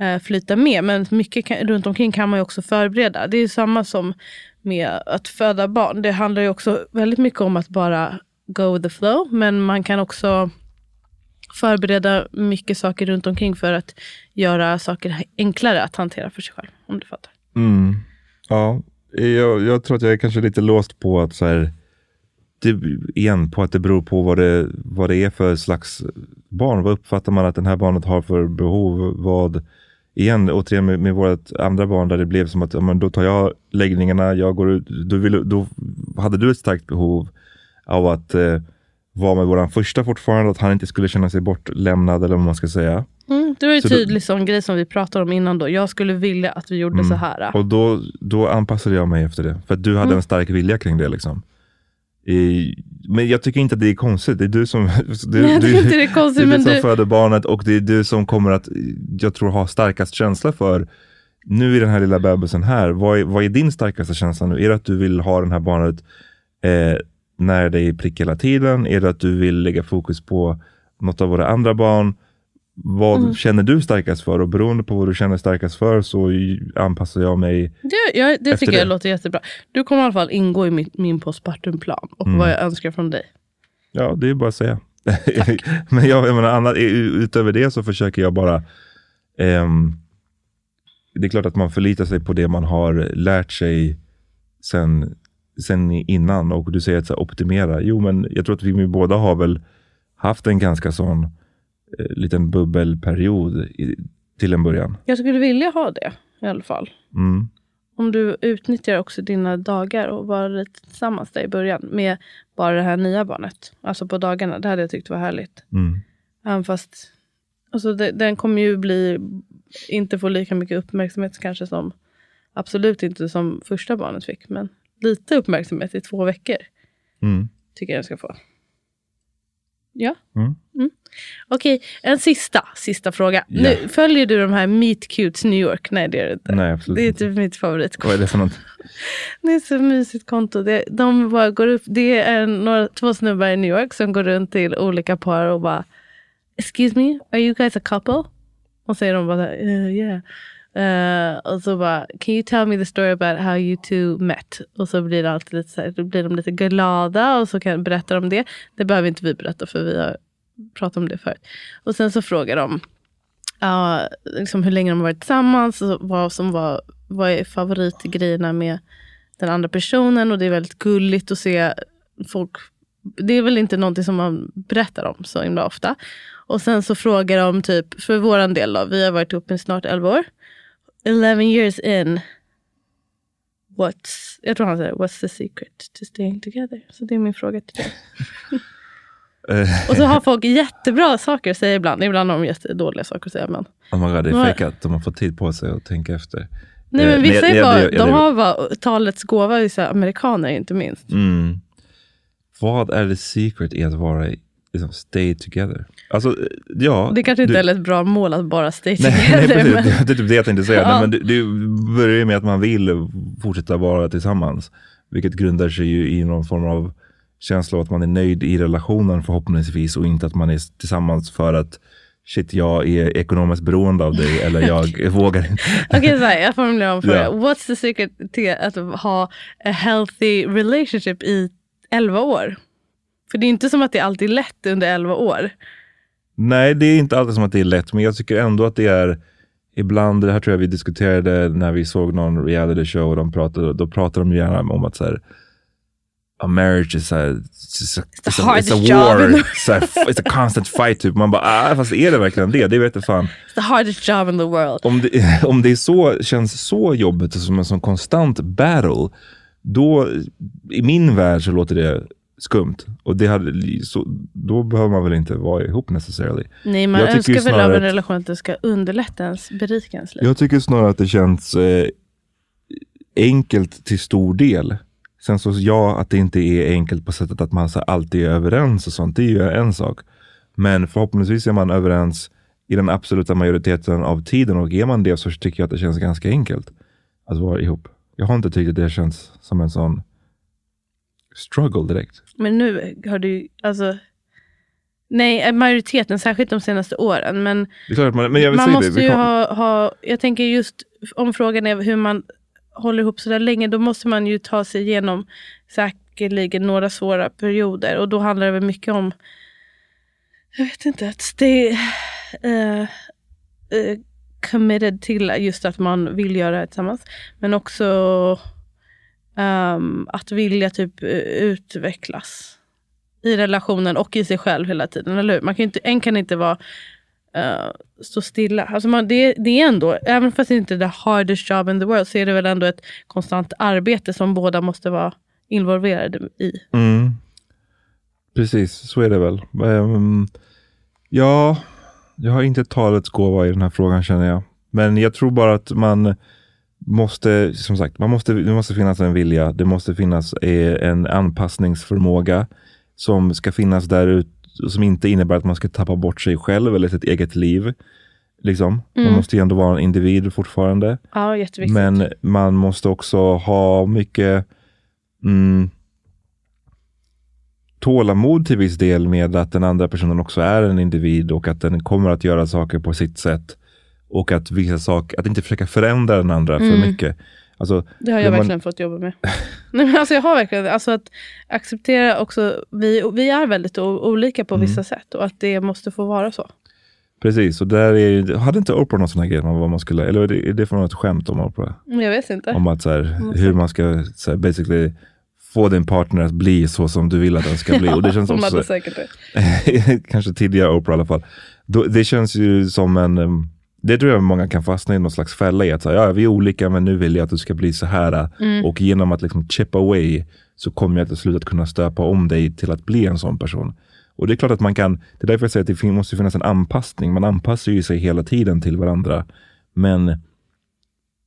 eh, flyta med. Men mycket kan, runt omkring kan man ju också förbereda. Det är samma som med att föda barn. Det handlar ju också väldigt mycket om att bara go with the flow. Men man kan också förbereda mycket saker runt omkring för att göra saker enklare att hantera för sig själv. Om du fattar. Mm. Ja, jag, jag, tror att jag är kanske lite låst på att så här, det, igen, på att det beror på vad det, vad det är för slags barn. Vad uppfattar man att den här barnet har för behov? Vad, igen, återigen med, med vårt andra barn där det blev som att men då tar jag läggningarna, jag går ut. Då, vill, då hade du ett starkt behov av att eh, vara med vår första fortfarande, att han inte skulle känna sig bortlämnad eller vad man ska säga. Mm, det var ju tydlig sån grej som vi pratade om innan då. Jag skulle vilja att vi gjorde mm. så här. Och då, då anpassade jag mig efter det. För att du hade mm. en stark vilja kring det. Liksom. I, men jag tycker inte att det är konstigt. Det är du som, *laughs* du, Nej, du, inte det är *laughs* konstigt, det är du som du... föder barnet och det är du som kommer att, jag tror, ha starkast känsla för nu är den här lilla bebisen här. Vad är, vad är din starkaste känsla nu? Är det att du vill ha det här barnet eh, när det är prick hela tiden? Är det att du vill lägga fokus på något av våra andra barn? Vad mm. känner du starkast för? Och beroende på vad du känner starkast för så anpassar jag mig Det, jag, det tycker det. jag låter jättebra. Du kommer i alla fall ingå i min, min postpartumplan och mm. vad jag önskar från dig. Ja, det är bara att säga. *laughs* Men jag, jag menar, annat, utöver det så försöker jag bara um, Det är klart att man förlitar sig på det man har lärt sig sen sen innan och du säger att så optimera. Jo, men jag tror att vi båda har väl haft en ganska sån eh, liten bubbelperiod i, till en början. Jag skulle vilja ha det i alla fall. Mm. Om du utnyttjar också dina dagar och vara lite tillsammans där i början med bara det här nya barnet. Alltså på dagarna. Det hade jag tyckt var härligt. Mm. Även fast alltså det, den kommer ju bli inte få lika mycket uppmärksamhet kanske som absolut inte som första barnet fick. Men lite uppmärksamhet i två veckor. Mm. Tycker jag den ska få. Ja. Mm. Mm. Okej, okay, en sista, sista fråga. Ja. Nu, följer du de här Meet Cutes New York? Nej, det gör du inte. Nej, absolut det är typ mitt favoritkonto. Vad är det för något? *laughs* Det är så mysigt konto. Det, de bara går upp, det är några, två snubbar i New York som går runt till olika par och bara Excuse me, are you guys a couple? Och säger de bara uh, yeah. Uh, och så bara, can you tell me the story about how you two met? Och så blir det alltid lite så här, då blir de lite glada och så kan berätta om det. Det behöver inte vi berätta för vi har pratat om det förut. Och sen så frågar de uh, liksom hur länge de har varit tillsammans och vad som var, vad är favoritgrejerna med den andra personen. Och det är väldigt gulligt att se folk det är väl inte någonting som man berättar om så himla ofta. Och sen så frågar de typ, för våran del då, vi har varit ihop i snart 11 år. 11 years in. What's, jag tror han säger, what's the secret to staying together? Så det är min fråga till dig. och så har folk jättebra saker att säga ibland. Ibland har de jättedåliga saker att säga. Men... Oh my God, det är fejkat. De har fått tid på sig att tänka efter. Nej, men vissa är bara, de har bara talets gåva, vissa amerikaner inte minst. Mm. Vad är the secret i att vara liksom, stay together? Alltså, ja, det kanske inte du, är ett bra mål att bara stay *laughs* together. Nej, men... det är typ det jag tänkte säga. Ja. Nej, men det, det börjar med att man vill fortsätta vara tillsammans. Vilket grundar sig ju i någon form av känsla av att man är nöjd i relationen förhoppningsvis och inte att man är tillsammans för att shit, jag är ekonomiskt beroende av dig eller jag *laughs* vågar inte. Okej, okay, jag formulerar om frågan. Yeah. What's the secret till att ha a healthy relationship i 11 år? För det är inte som att det alltid är lätt under 11 år. Nej, det är inte alltid som att det är lätt, men jag tycker ändå att det är ibland, det här tror jag vi diskuterade när vi såg någon reality show, och de pratade, då pratade de gärna om att så här, a marriage is a, it's a, it's a, it's a war, it's *laughs* a, it's a constant fight. Typ. Man bara, ah, fast är det verkligen det? Det vet jag fan. It's the hardest job in the world. Om det, *laughs* om det är så, känns så jobbigt som en sån konstant battle, då i min värld så låter det skumt. Och det hade, så, då behöver man väl inte vara ihop necessarily. Nej, man Jag önskar väl av en relation att det ska underlätta ens, berika ens liv. Jag tycker snarare att det känns eh, enkelt till stor del. Sen så ja, att det inte är enkelt på sättet att man så alltid är överens och sånt, det är ju en sak. Men förhoppningsvis är man överens i den absoluta majoriteten av tiden och är man det så tycker jag att det känns ganska enkelt att vara ihop. Jag har inte tyckt att det känns som en sån struggle direkt. Men nu har du ju- alltså Nej, majoriteten, särskilt de senaste åren. Men Det är klart man, men jag vill man säga måste det. ju ha, ha, jag tänker just om frågan är hur man håller ihop så där länge, då måste man ju ta sig igenom säkerligen några svåra perioder. Och då handlar det väl mycket om, jag vet inte, att stay eh, eh, committed till just att man vill göra det tillsammans. Men också Um, att vilja typ eh, utvecklas i relationen och i sig själv hela tiden. Eller hur? Man kan inte, en kan inte vara uh, stå stilla. Alltså man, det, det är ändå, även fast det inte är the hardest job in the world, så är det väl ändå ett konstant arbete som båda måste vara involverade i. Mm. Precis, så är det väl. Um, ja, jag har inte talets gåva i den här frågan känner jag. Men jag tror bara att man måste, som sagt, man måste, det måste finnas en vilja. Det måste finnas eh, en anpassningsförmåga som ska finnas där ute som inte innebär att man ska tappa bort sig själv eller sitt eget liv. Liksom. Man Mm. måste ju ändå vara en individ fortfarande. Ja, jätteviktigt. Men man måste också ha mycket mm, tålamod till viss del med att den andra personen också är en individ och att den kommer att göra saker på sitt sätt. Och att vissa saker, att inte försöka förändra den andra för Mm. mycket. Alltså, Det har jag man- verkligen fått jobba med. *laughs* Nej, men alltså jag har verkligen alltså att acceptera också, vi, vi är väldigt olika på Mm. vissa sätt och att det måste få vara så. Precis, och där är, hade inte Oprah någon sån här grej om vad man skulle, eller är det, är det från ett skämt om Oprah? Jag vet inte. Om att så här, Mm, hur man ska så här, basically få din partner att bli så som du vill att den ska bli. och det *laughs* känns också, säkert det. *laughs* kanske tidigare Oprah i alla fall. Då, det känns ju som en, um, det tror jag många kan fastna i någon slags fälla i. Att säga, ja, vi är olika men nu vill jag att du ska bli så här. Mm. Och genom att liksom chip away så kommer jag till slut att kunna stöpa om dig till att bli en sån person. Och det är klart att man kan, det är därför jag säger att det måste finnas en anpassning. Man anpassar ju sig hela tiden till varandra. Men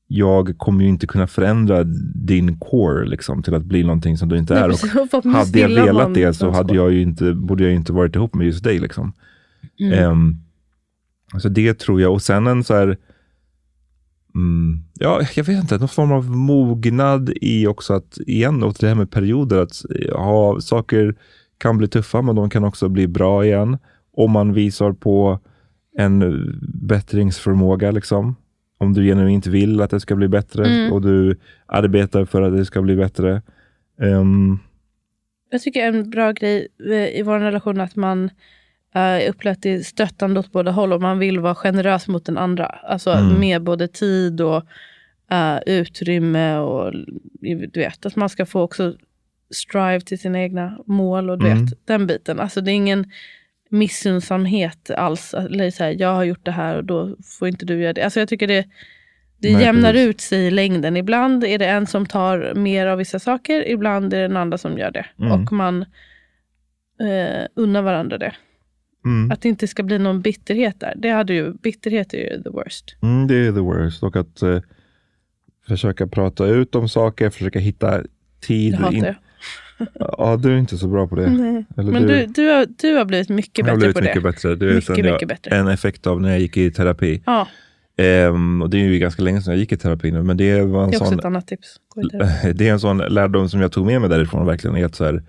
jag kommer ju inte kunna förändra din core liksom, till att bli någonting som du inte är. Och hade jag velat det så de hade jag ju inte, borde jag ju inte varit ihop med just dig. Liksom. Mm. Ehm, så det tror jag. Och sen en så här, mm, ja, jag vet inte, någon form av mognad i också att, igen, åt det här med perioder, att ha saker kan bli tuffa, men de kan också bli bra igen. Om man visar på en bättringsförmåga, liksom. Om du genuint vill att det ska bli bättre Mm. och du arbetar för att det ska bli bättre. Ehm, Jag tycker en bra grej eh, i vår relation är att man uh, upplevt det stöttande åt båda håll och man vill vara generös mot den andra. Alltså Mm. med både tid och eh, utrymme och du vet, att man ska få också strive till sina egna mål och du Mm. vet, den biten. Alltså det är ingen missunnsamhet alls. Eller så här, jag har gjort det här och då får inte du göra det. Alltså jag tycker det, det Nej, jämnar precis. ut sig i längden. Ibland är det en som tar mer av vissa saker, ibland är det den andra som gör det. Mm. Och man eh, unnar varandra det. Mm. Att det inte ska bli någon bitterhet där. Det hade ju, bitterhet är ju the worst. Mm, det är the worst. Och att eh, försöka prata ut om saker, försöka hitta tid. Det hatar in- jag. *laughs* Ja, du är inte så bra på det. Nej. Eller Men du, du, har, du har blivit mycket jag bättre blivit på det. mycket bättre. Du Mycket, sen jag, mycket bättre. En effekt av när jag gick i terapi. Ja, Ehm, och det är ju ganska länge sedan jag gick i terapi nu, men det var en det är också sån ett annat tips. *laughs* Det är en sån lärdom som jag tog med mig därifrån. verkligen. Är att så här,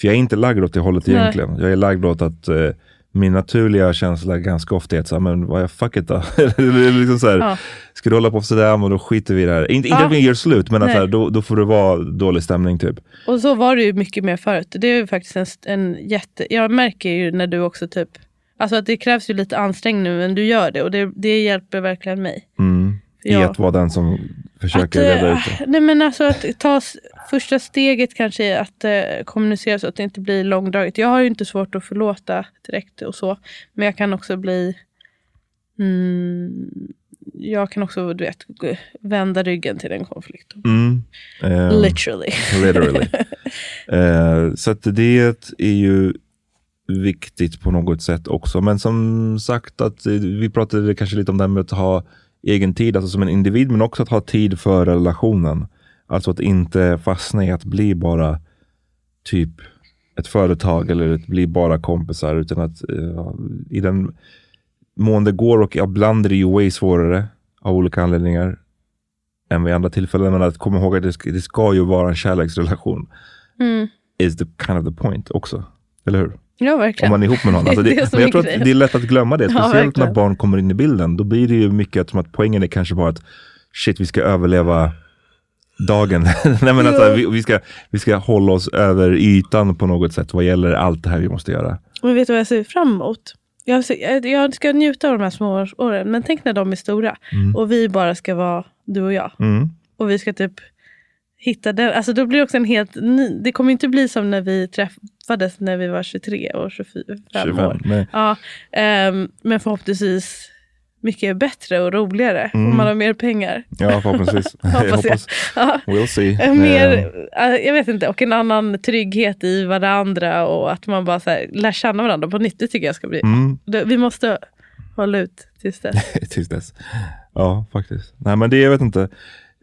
för jag är inte lagd åt det hållet Nej. egentligen. Jag är lagd åt att eh, min naturliga känsla ganska ofta är att så här, men vad är fuck it då? *laughs* Liksom så här, Ja. Ska du hålla på sådär, men då skiter vi i det här. Inte, inte Ja. att vi gör slut, men att så här, då, då får det vara dålig stämning typ. Och så var det ju mycket mer förut. Det är ju faktiskt en, en jätte... Jag märker ju när du också typ... Alltså att det krävs ju lite ansträngning nu, men du gör det. Och det, det hjälper verkligen mig. Mm. I att vara den som försöker Att, reda eh, ut det. Nej men alltså att ta första steget kanske är att eh, kommunicera så att det inte blir långdraget. Jag har ju inte svårt att förlåta direkt och så. Men jag kan också bli... Mm, jag kan också, du vet, vända ryggen till en konflikt. Mm. Ehm, Literally. literally. *laughs* Eh, så att det är ju viktigt på något sätt också. Men som sagt, att eh, vi pratade kanske lite om det här med att ha egen tid, alltså som en individ, men också att ha tid för relationen. Alltså att inte fastna i att bli bara typ ett företag eller att bli bara kompisar, utan att uh, i den mån det går och ibland är det ju way svårare av olika anledningar än vid andra tillfällen. Men att komma ihåg att det ska, det ska ju vara en kärleksrelation. Mm. Is the kind of the point också. Eller hur? Ja, verkligen. Om man är ihop med någon. *laughs* Alltså Det det, men jag tror att det är lätt att glömma det. Ja, Speciellt verkligen. när barn kommer in i bilden. Då blir det ju mycket som att poängen är kanske bara att shit, vi ska överleva dagen. *laughs* Nej, men alltså, vi, vi, ska, vi ska hålla oss över ytan på något sätt vad gäller allt det här vi måste göra. Men vet du vad jag ser fram emot? Jag, ser, jag, ska njuta av de här små åren, men tänk när de är stora och vi bara ska vara du och jag. Mm. Och vi ska typ hitta den. Alltså då blir det också en helt ny. Det kommer inte bli som när vi träffades när vi var 23 och 25 25. år. Nej. Ja, ehm, men förhoppningsvis mycket bättre och roligare. Mm. Om man har mer pengar. Ja, förhoppningsvis. *laughs* *laughs* Hoppas jag. Ja. We'll see. Eh, Mer, Eh, eh, jag vet inte, och en annan trygghet i varandra och att man bara så här, lär känna varandra på nytt. Det tycker jag ska bli. Mm, Vi måste hålla ut tills dess. *laughs* tills dess. Ja, faktiskt. Nej, men det, jag vet inte.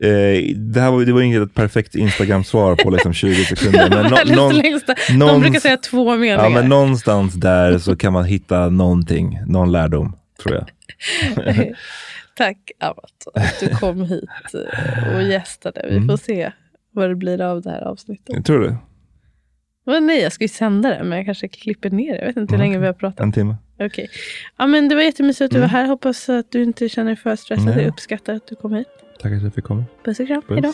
Eh, det här var, det var inget perfekt Instagram-svar på liksom *laughs* 20 sekunder. Men Världens någon-. De brukar säga två meningar. Ja, men någonstans där så kan man hitta någonting, någon lärdom, tror jag. *laughs* Tack Amat att du kom *laughs* hit och gästade. Vi Mm. får se vad det blir av det här avsnittet. Tror du? Men nej, jag ska ju sända det, men jag kanske klipper ner det. Jag vet inte hur länge vi har pratat. En timme? Okej. Ja, men det var jättemysigt att du var här. Hoppas att du inte känner dig för stressad. Jag uppskattar att du kom hit. Tack att jag fick komma. Puss och kram. Puss. Hejdå.